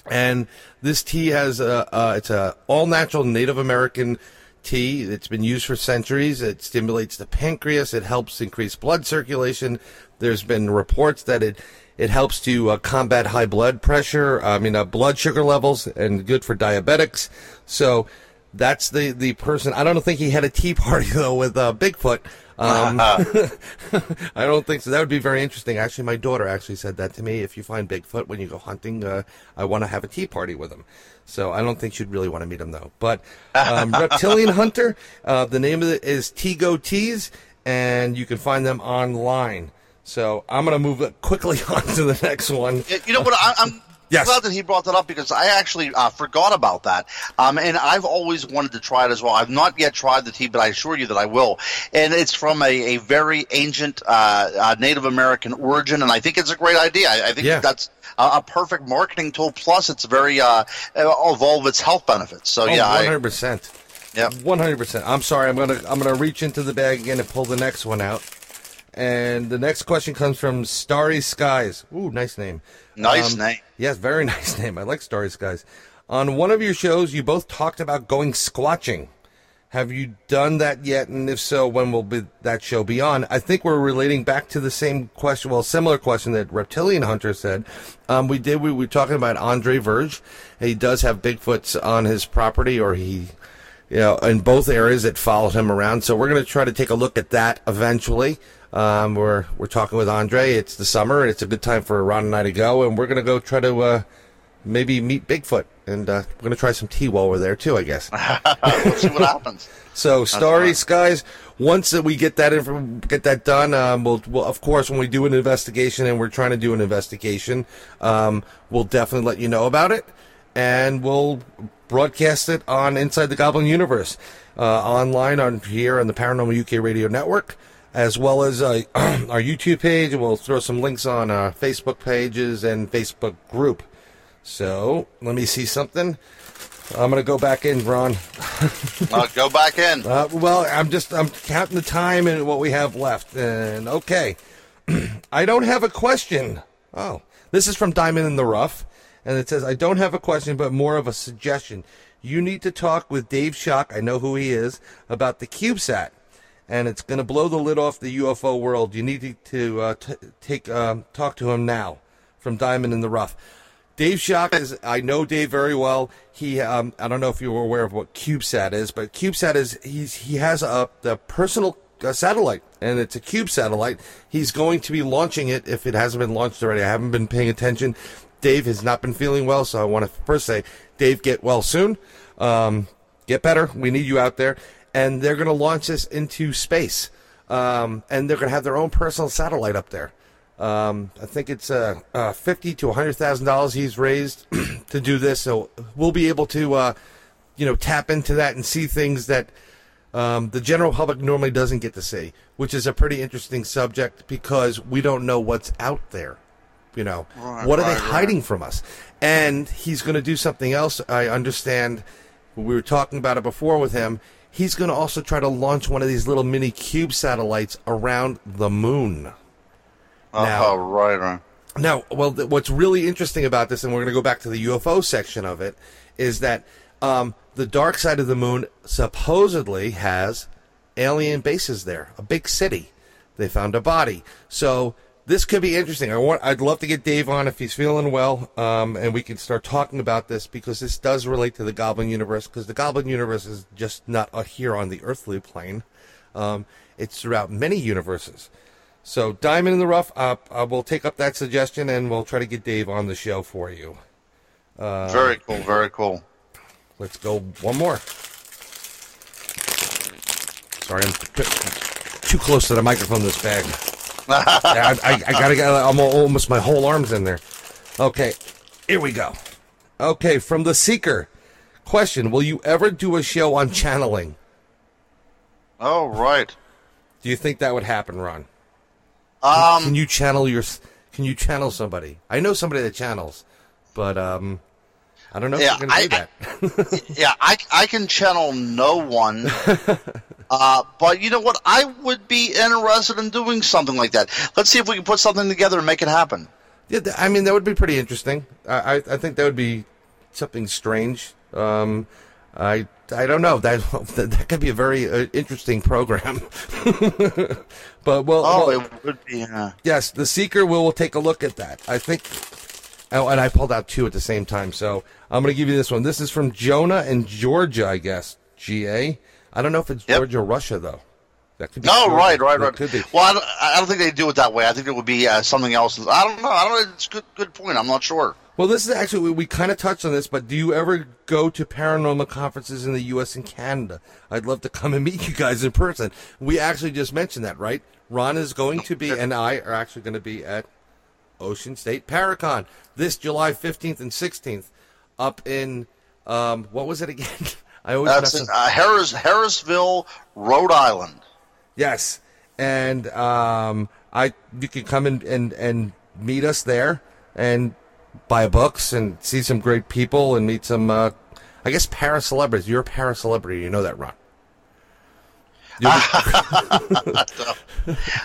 and this tea has a it's a all natural Native American tea. It's been used for centuries. It stimulates the pancreas. It helps increase blood circulation. There's been reports that it it helps to uh, combat high blood pressure, I mean, uh, blood sugar levels, and good for diabetics. So that's the, the person. I don't think he had a tea party, [laughs] though, with uh, Bigfoot. Um, [laughs] [laughs] I don't think so. That would be very interesting. Actually, my daughter actually said that to me. If you find Bigfoot when you go hunting, uh, I want to have a tea party with him. So I don't think she'd really want to meet him, though. But um, Reptilian Hunter, uh, the name of it is Tego Teas, and you can find them online. So I'm going to move quickly [laughs] on to the next one. You know what? I, am Yes. Glad that he brought that up because I actually uh, forgot about that. Um, and I've always wanted to try it as well. I've not yet tried the tea, but I assure you that I will. And it's from a, a very ancient uh, uh, Native American origin, and I think it's a great idea. I, I think Yeah. that's a, a perfect marketing tool. Plus, it's very uh, of all of its health benefits. So Oh, yeah, hundred percent. Yep. One hundred percent. I'm sorry. I'm gonna I'm gonna reach into the bag again and pull the next one out. And the next question comes from Starry Skies. Ooh, nice name. Nice Um, name. Yes, very [laughs] nice name. I like Starry Skies. On one of your shows, you both talked about going squatching. Have you done that yet? And if so, when will be that show be on? I think we're relating back to the same question, well, similar question that Reptilian Hunter said. Um, we did. We were talking about Andre Verge. He does have Bigfoots on his property, or he, you know, in both areas that followed him around. So we're going to try to take a look at that eventually. Um, we're we're talking with Andre. It's the summer. It's a good time for Ron and I to go, and we're going to go try to uh, maybe meet Bigfoot, and uh, we're going to try some tea while we're there too. I guess. [laughs] Let's see what happens. [laughs] So Starry fine. Skies. Once that we get that inf- get that done, um, we'll, we'll of course when we do an investigation and we're trying to do an investigation, um, we'll definitely let you know about it, and we'll broadcast it on Inside the Goblin Universe, uh, online on here on the Paranormal UK Radio Network, as well as uh, [clears throat] our YouTube page. and We'll throw some links on our Facebook pages and Facebook group. So let me see something. I'm gonna go back in, Ron. [laughs] Uh, go back in. Uh, well, I'm just I'm counting the time and what we have left. And okay, [clears throat] I don't have a question. Oh, this is from Diamond in the Rough, and it says I don't have a question, but more of a suggestion. You need to talk with Dave Shock. I know who he is about the CubeSat, and it's going to blow the lid off the UFO world. You need to, uh, t- take um, talk to him now. From Diamond in the Rough. Dave Shock is. I know Dave very well. He. Um, I don't know if you were aware of what CubeSat is, but CubeSat is. He's. He has a the personal uh, satellite, and it's a Cube satellite. He's going to be launching it if it hasn't been launched already. I haven't been paying attention. Dave has not been feeling well, so I want to first say, Dave, get well soon. Um, get better. We need you out there. And they're going to launch this into space. Um, and they're going to have their own personal satellite up there. Um, I think it's uh, uh, fifty to hundred thousand dollars he's raised [clears throat] to do this, so we'll be able to, uh, you know, tap into that and see things that um, the general public normally doesn't get to see, which is a pretty interesting subject because we don't know what's out there. You know, Right, what are they right, right. hiding from us? And he's going to do something else. I understand. We were talking about it before with him. He's going to also try to launch one of these little mini cube satellites around the moon. Now- oh, right, right. Now, well, th- what's really interesting about this, and we're going to go back to the UFO section of it, is that um, the dark side of the moon supposedly has alien bases there, a big city. They found a body, so this could be interesting. I want, I'd love to get Dave on if he's feeling well, um, and we can start talking about this because this does relate to the Goblin universe. Because the Goblin universe is just not here on the earthly plane; um, it's throughout many universes. So, Diamond in the Rough, uh, uh, we'll take up that suggestion and we'll try to get Dave on the show for you. Uh, very cool. Very cool. Let's go one more. Sorry, I'm too close to the microphone. This bag. [laughs] I, I, I gotta get. I'm almost my whole arms in there. Okay, here we go. Okay, from the Seeker. Question: Will you ever do a show on channeling? Oh, right. Do you think that would happen, Ron? Um, can you channel your? Can you channel somebody? I know somebody that channels, but um, I don't know Yeah, if I- do that. [laughs] yeah, I, I can channel no one. [laughs] uh, but you know what? I would be interested in doing something like that. Let's see if we can put something together and make it happen. Yeah, th- I mean that would be pretty interesting. I, I, I think that would be something strange. Um, I, I don't know. [laughs] That that, could be a very uh, interesting program. but well, Oh, well, it would be. Uh, yes, the Seeker will will take a look at that. I think. Oh, and I pulled out two at the same time, so I'm going to give you this one. This is from Jonah in Georgia, I guess. GA. I don't know if it's Yep. Georgia or Russia though. That could be. no, Georgia. right, right, That right. Well, I don't, I don't think they do it that way. I think it would be uh, something else. I don't know. I don't know. It's a good, good point. I'm not sure. Well, this is actually we, we kind of touched on this, but do you ever go to paranormal conferences in the U.S. and Canada? I'd love to come and meet you guys in person. We actually just mentioned that, right? Ron is going to be, and I are actually going to be at Ocean State Paracon this July 15th and 16th up in, um, what was it again? [laughs] I always That's in uh, Harris, Harrisville, Rhode Island. Yes. And um, I you can come and, and, and meet us there and buy books and see some great people and meet some, uh, I guess, para celebrities. You're a para celebrity. You know that, Ron. [laughs]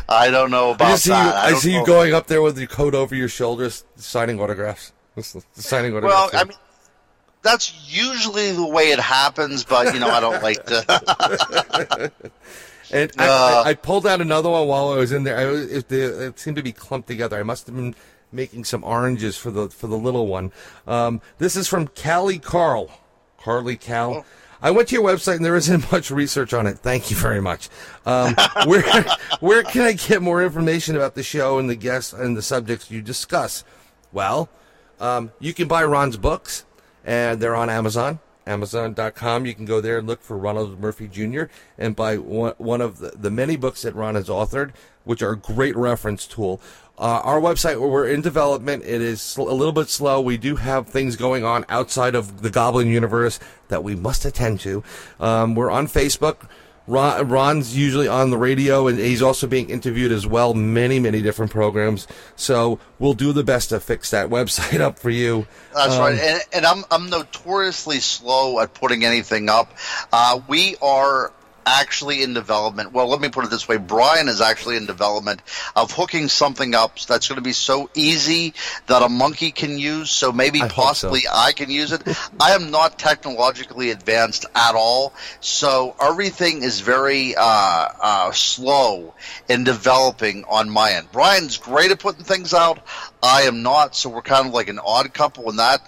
I don't know about I see that. You, I, I see know. you going up there with your coat over your shoulders, signing autographs. [laughs] signing autographs. Well, I mean, that's usually the way it happens, but you know, I don't like to. [laughs] and uh, I, I, pulled out another one while I was in there. I, it, it, seemed to be clumped together. I must have been making some oranges for the for the little one. Um, this is from Callie Carl, Carly Cal. Oh. I went to your website and there isn't [laughs] much research on it. Thank you very much. Um, where [laughs] where can I get more information about the show and the guests and the subjects you discuss? Well, um, you can buy Ron's books, and they're on Amazon. Amazon.com. You can go there and look for Ronald Murphy Jr. and buy one, one of the, the many books that Ron has authored, which are a great reference tool. Uh, our website, we're in development. It is a little bit slow. We do have things going on outside of the Goblin universe that we must attend to. Um, we're on Facebook. Ron, Ron's usually on the radio, and he's also being interviewed as well. Many, many different programs. So we'll do the best to fix that [laughs] website up for you. That's um, right, and, and, I'm I'm notoriously slow at putting anything up. Uh, we are actually in development. Well, let me put it this way: Brian is actually in development of hooking something up that's going to be so easy that a monkey can use. So maybe I possibly so. I can use it. I am not technologically advanced at all, so everything is very uh, uh, slow in developing on my end. Brian's great at putting things out. I am not, so we're kind of like an odd couple in that.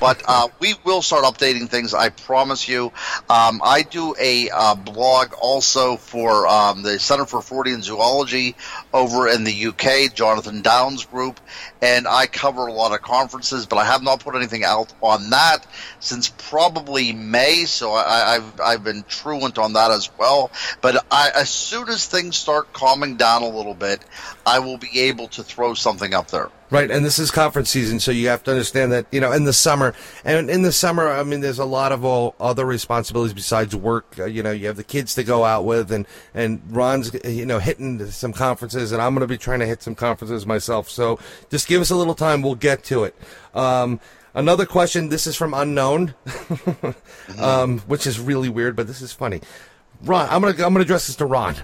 But uh, we will start updating things. I promise you. Um, I do a uh, blog also for um, the Center for Fortean Zoology over in the UK, Jonathan Downes Group, and I cover a lot of conferences. But I have not put anything out on that since probably May. So I, have I've been truant on that as well. But I, as soon as things start calming down a little bit, I will be able to throw something up there. Right, and this is conference season, so you have to understand that you know in the summer, and in the summer, I mean, there's a lot of all other responsibilities besides work. Uh, you know, you have the kids to go out with, and and Ron's you know hitting some conferences, and I'm going to be trying to hit some conferences myself. So just give us a little time, we'll get to it. Um, another question. This is from unknown, [laughs] um, which is really weird, but this is funny. Ron, I'm gonna I'm gonna address this to Ron.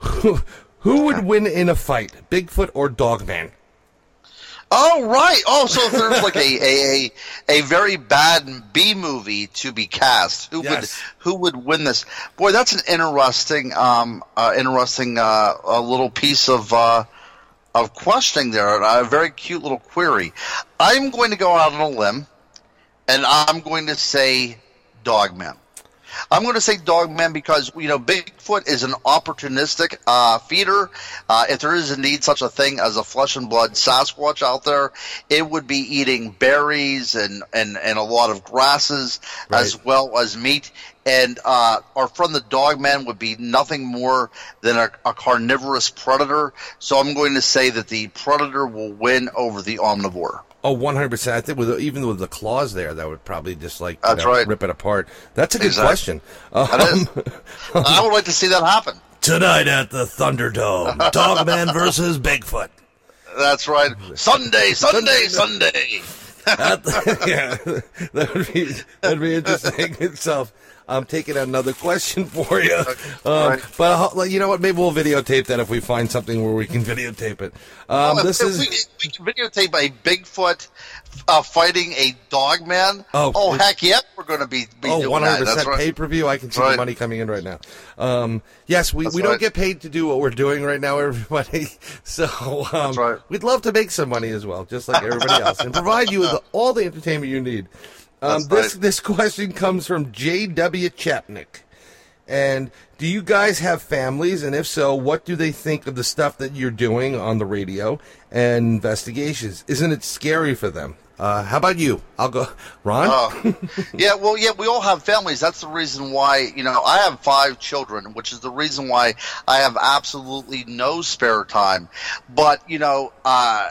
[laughs] Who would win in a fight, Bigfoot or Dogman? Oh right. Oh, so if there's like a, a, a a very bad B movie to be cast, who yes. would who would win this? Boy, that's an interesting um uh, interesting uh, a little piece of uh, of questioning there. A very cute little query. I'm going to go out on a limb, and I'm going to say Dogman. I'm going to say Dogman because you know Bigfoot is an opportunistic uh, feeder. Uh, if there is indeed such a thing as a flesh and blood Sasquatch out there, it would be eating berries and and, and a lot of grasses right. as well as meat. And uh, our friend the Dogman would be nothing more than a, a carnivorous predator. So I'm going to say that the predator will win over the omnivore. Oh, 100%. I think with even with the claws there, that would probably just like That's know, right. rip it apart. That's a good exactly. question. Um, [laughs] I would like to see that happen. Tonight at the Thunderdome, Dogman versus Bigfoot. That's right. Sunday, Sunday, Sunday. the, [laughs] yeah, [laughs] that would be that'd be interesting itself. I'm taking another [laughs] question for you. Um. But uh, you know what? Maybe we'll videotape that if we find something where we can videotape it. Um, well, this is we, we, can videotape a Bigfoot uh, fighting a dog man. Oh, oh heck yeah, we're going to be, be oh, doing 100% that. right. pay per view. I can see right. the money coming in right now. Um, yes, we, we right. don't get paid to do what we're doing right now, [laughs] everybody. So um, we'd love to make some money as well, just like everybody else, and provide you with [laughs] all the entertainment you need. Um, this this [laughs] question comes from J.W. Chapnick. And do you guys have families? And if so, what do they think of the stuff that you're doing on the radio and investigations? Isn't it scary for them? Uh, how about you? I'll go, [laughs] Ron. Uh, [laughs] yeah, well, yeah, we all have families. That's the reason why you know I have five children, which is the reason why I have absolutely no spare time. But you know, uh,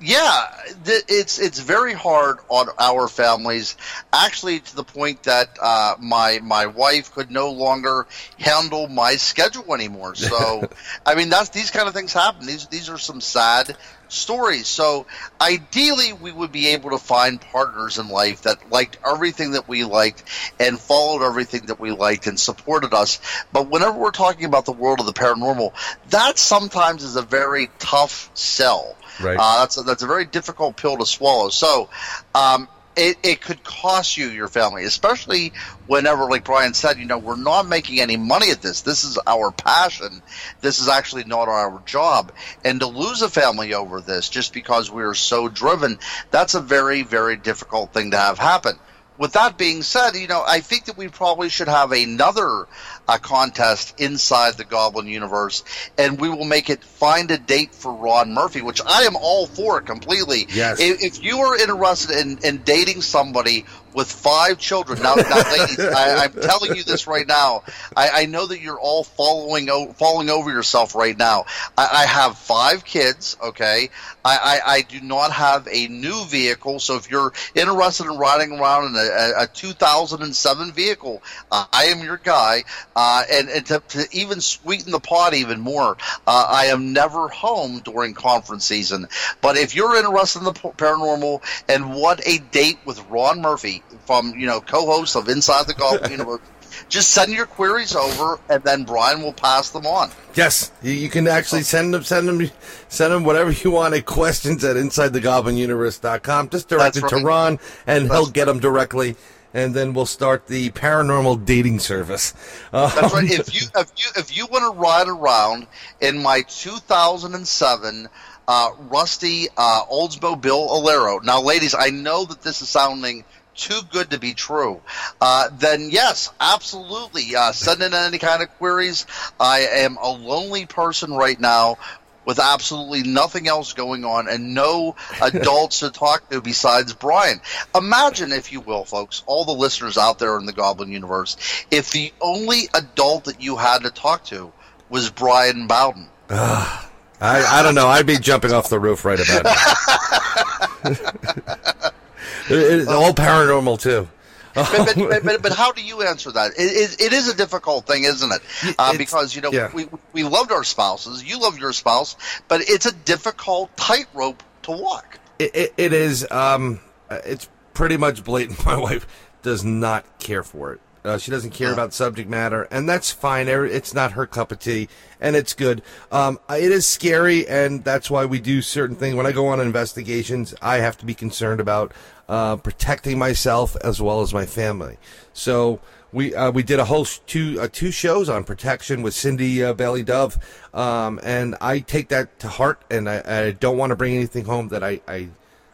yeah, it's it's very hard on our families. Actually, to the point that uh, my my wife could no longer handle my schedule anymore. So, [laughs] I mean, that's these kind of things happen. These these are some sad stories. So, ideally, we would be able to find partners in life that liked everything that we liked and followed everything that we liked and supported us. But whenever we're talking about the world of the paranormal, that sometimes is a very tough sell Right. Uh, that's a, that's a very difficult pill to swallow. So, um, it, it could cost you your family, especially whenever, like Brian said, you know, we're not making any money at this. This is our passion. This is actually not our job. And to lose a family over this just because we are so driven, that's a very, very difficult thing to have happen with that being said, you know, I think that we probably should have another uh, contest inside the Goblin universe, and we will make it find a date for Ron Murphy, which I am all for completely. Yes. If, if you are interested in, in dating somebody with five children. Now, now ladies, I, am telling you this right now. I, I, know that you're all following falling over yourself right now. I, I have five kids. Okay, I, I, do not have a new vehicle. So if you're interested in riding around in a, a 2007 vehicle, uh, I am your guy. Uh, and, and to, to, even sweeten the pot even more, uh, I am never home during conference season. But if you're interested in the paranormal and want a date with Ron Murphy, from you know co-hosts of Inside the Golf [laughs] Universe. Just send your queries over, and then Brian will pass them on. Yes, you can actually send them, send them, send them whatever you want at questions at InsideTheGoblinUniverse.com. Just direct That's it right. to Ron, and That's he'll get them directly and then we'll start the paranormal dating service. Um, That's right. If you if you if you want to ride around in my 2007 uh, rusty uh, Oldsmobile Alero, now, ladies, I know that this is sounding too good to be true, uh, then yes, absolutely. Uh, send in any kind of queries. I am a lonely person right now with absolutely nothing else going on and no [laughs] adults to talk to besides Brian. Imagine, if you will, folks, all the listeners out there in the Goblin universe, if the only adult that you had to talk to was Brian Bowden. I, I don't know. I'd be jumping off the roof right about now. [laughs] it's all paranormal too. but, but, but, but, how do you answer that? It, it, it is a difficult thing, isn't it? Uh, because you know yeah. we we loved our spouses. You love your spouse, but it's a difficult tightrope to walk. It, it, it is. Um, it's pretty much blatant. [laughs] My wife does not care for it. Uh, she doesn't care about subject matter, and that's fine. It's not her cup of tea, and it's good. Um, it is scary, and that's why we do certain things. When I go on investigations, I have to be concerned about uh, protecting myself as well as my family. So we uh, we did a whole two uh, two shows on protection with Cindy uh, Bailey Dove, um, and I take that to heart, and I, I don't want to bring anything home that I, I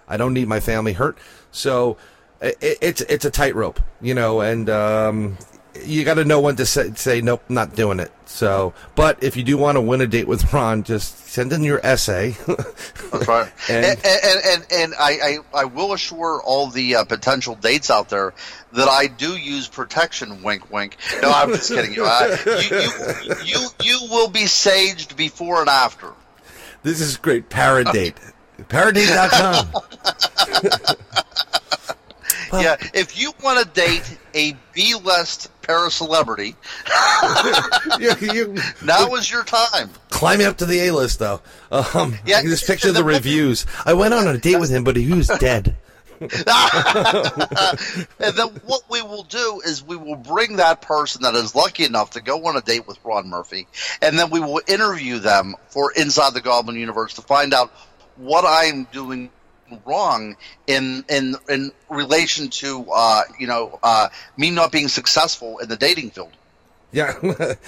I don't need my family hurt. So it, it's it's a tightrope, you know, and um, you got to know when to say, say nope, not doing it. So, but if you do want to win a date with Ron, just send in your essay. That's right. [laughs] and, and, and, and, and I, I, I, will assure all the uh, potential dates out there that I do use protection. Wink, wink. No, I'm just kidding you. You, you, you, you will be saged before and after. This is great. Paradate. [laughs] Paradate.com. [laughs] yeah, if you want to date a B-list paracelebrity, [laughs] you, [laughs] now is your time. Climb up to the A-list, though. Um, yeah, just picture the, the reviews. I went on a date with him, but he was dead. [laughs] and then what we will do is we will bring that person that is lucky enough to go on a date with Ron Murphy, and then we will interview them for Inside the Goblin Universe to find out what I'm doing wrong in in in relation to uh, you know uh, me not being successful in the dating field. Yeah,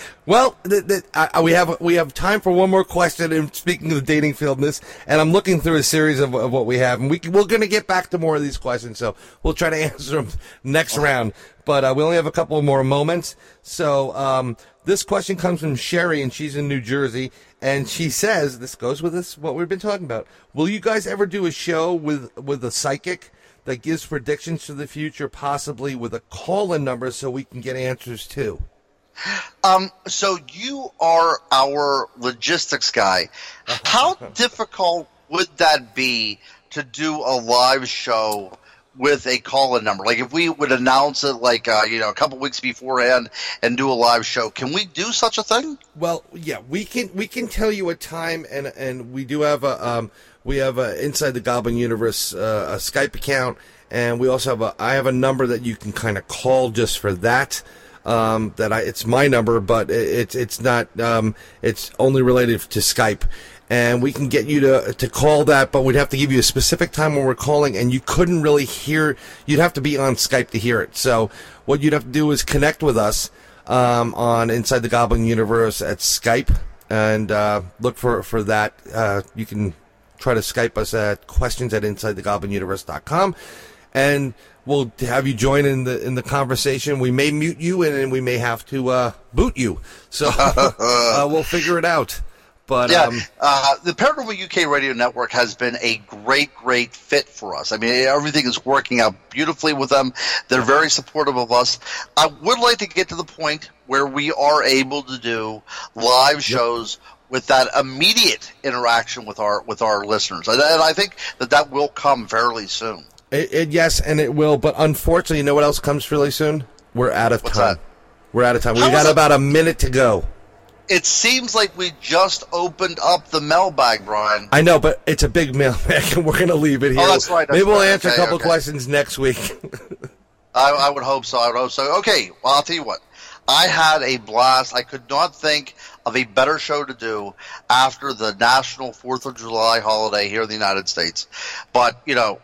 [laughs] well, th- th- I, we have we have time for one more question. And speaking of the dating field, this, and I'm looking through a series of, of what we have, and we we're going to get back to more of these questions, so we'll try to [laughs] answer them next round. But uh, we only have a couple more moments, so um, this question comes from Sherry, and she's in New Jersey, and she says, "This goes with this what we've been talking about. Will you guys ever do a show with with a psychic that gives predictions to the future, possibly with a call-in number, so we can get answers too?" Um, so you are our logistics guy. How difficult would that be to do a live show with a call-in number? Like if we would announce it like uh, you know a couple weeks beforehand and do a live show, can we do such a thing? Well, yeah, we can we can tell you a time, and and we do have a um, we have a inside the Goblin Universe uh, a Skype account, and we also have a I have a number that you can kind of call just for that. Um, that I it's my number, but it, it's it's not um, it's only related to Skype and we can get you to to call that, but we'd have to give you a specific time when we're calling, and you couldn't really hear. You'd have to be on Skype to hear it. So what you'd have to do is connect with us um, on Inside the Goblin Universe at Skype, and uh, look for for that. Uh, you can try to Skype us at questions at InsideTheGoblinUniverse.com, and we'll have you join in the in the conversation. We may mute you, and, we may have to uh, boot you. So [laughs] uh, we'll figure it out. But yeah, um, uh, the Paranormal UK Radio Network has been a great, great fit for us. I mean, everything is working out beautifully with them. They're very supportive of us. I would like to get to the point where we are able to do live shows. Yep. With that immediate interaction with our with our listeners, and I think that that will come fairly soon. It, it, yes, and it will. But unfortunately, you know what else comes really soon? We're out of What's time. That? We're out of time. We got about a minute to go it seems like we just opened up the mailbag, Brian. I know, but it's a big mailbag, [laughs] and we're going to leave it oh, here. Oh, that's right. That's Maybe we'll right. answer okay, a couple okay. questions next week. [laughs] I, I, would hope so. I would hope so. Okay, well, I'll tell you what. I had a blast. I could not think of a better show to do after the national Fourth of July holiday here in the United States. But you know,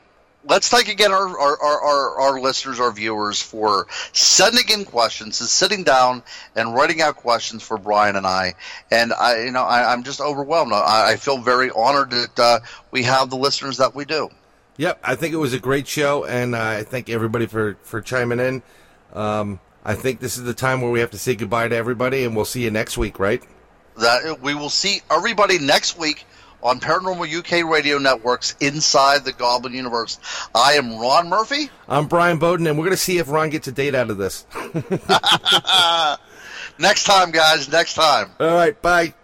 let's thank again our, our, our, our, listeners, our viewers for sending in questions and sitting down and writing out questions for Brian and I. And I, you know, I, am just overwhelmed. I, I, feel very honored that uh, we have the listeners that we do. Yep, I think it was a great show, and uh, I thank everybody for for chiming in. Um, I think this is the time where we have to say goodbye to everybody, and we'll see you next week, right? That we will see everybody next week on Paranormal UK Radio Network's Inside the Goblin Universe. I am Ron Murphy. I'm Brian Bowden, and we're going to see if Ron gets a date out of this. [laughs] next time, guys. Next time. All right. Bye.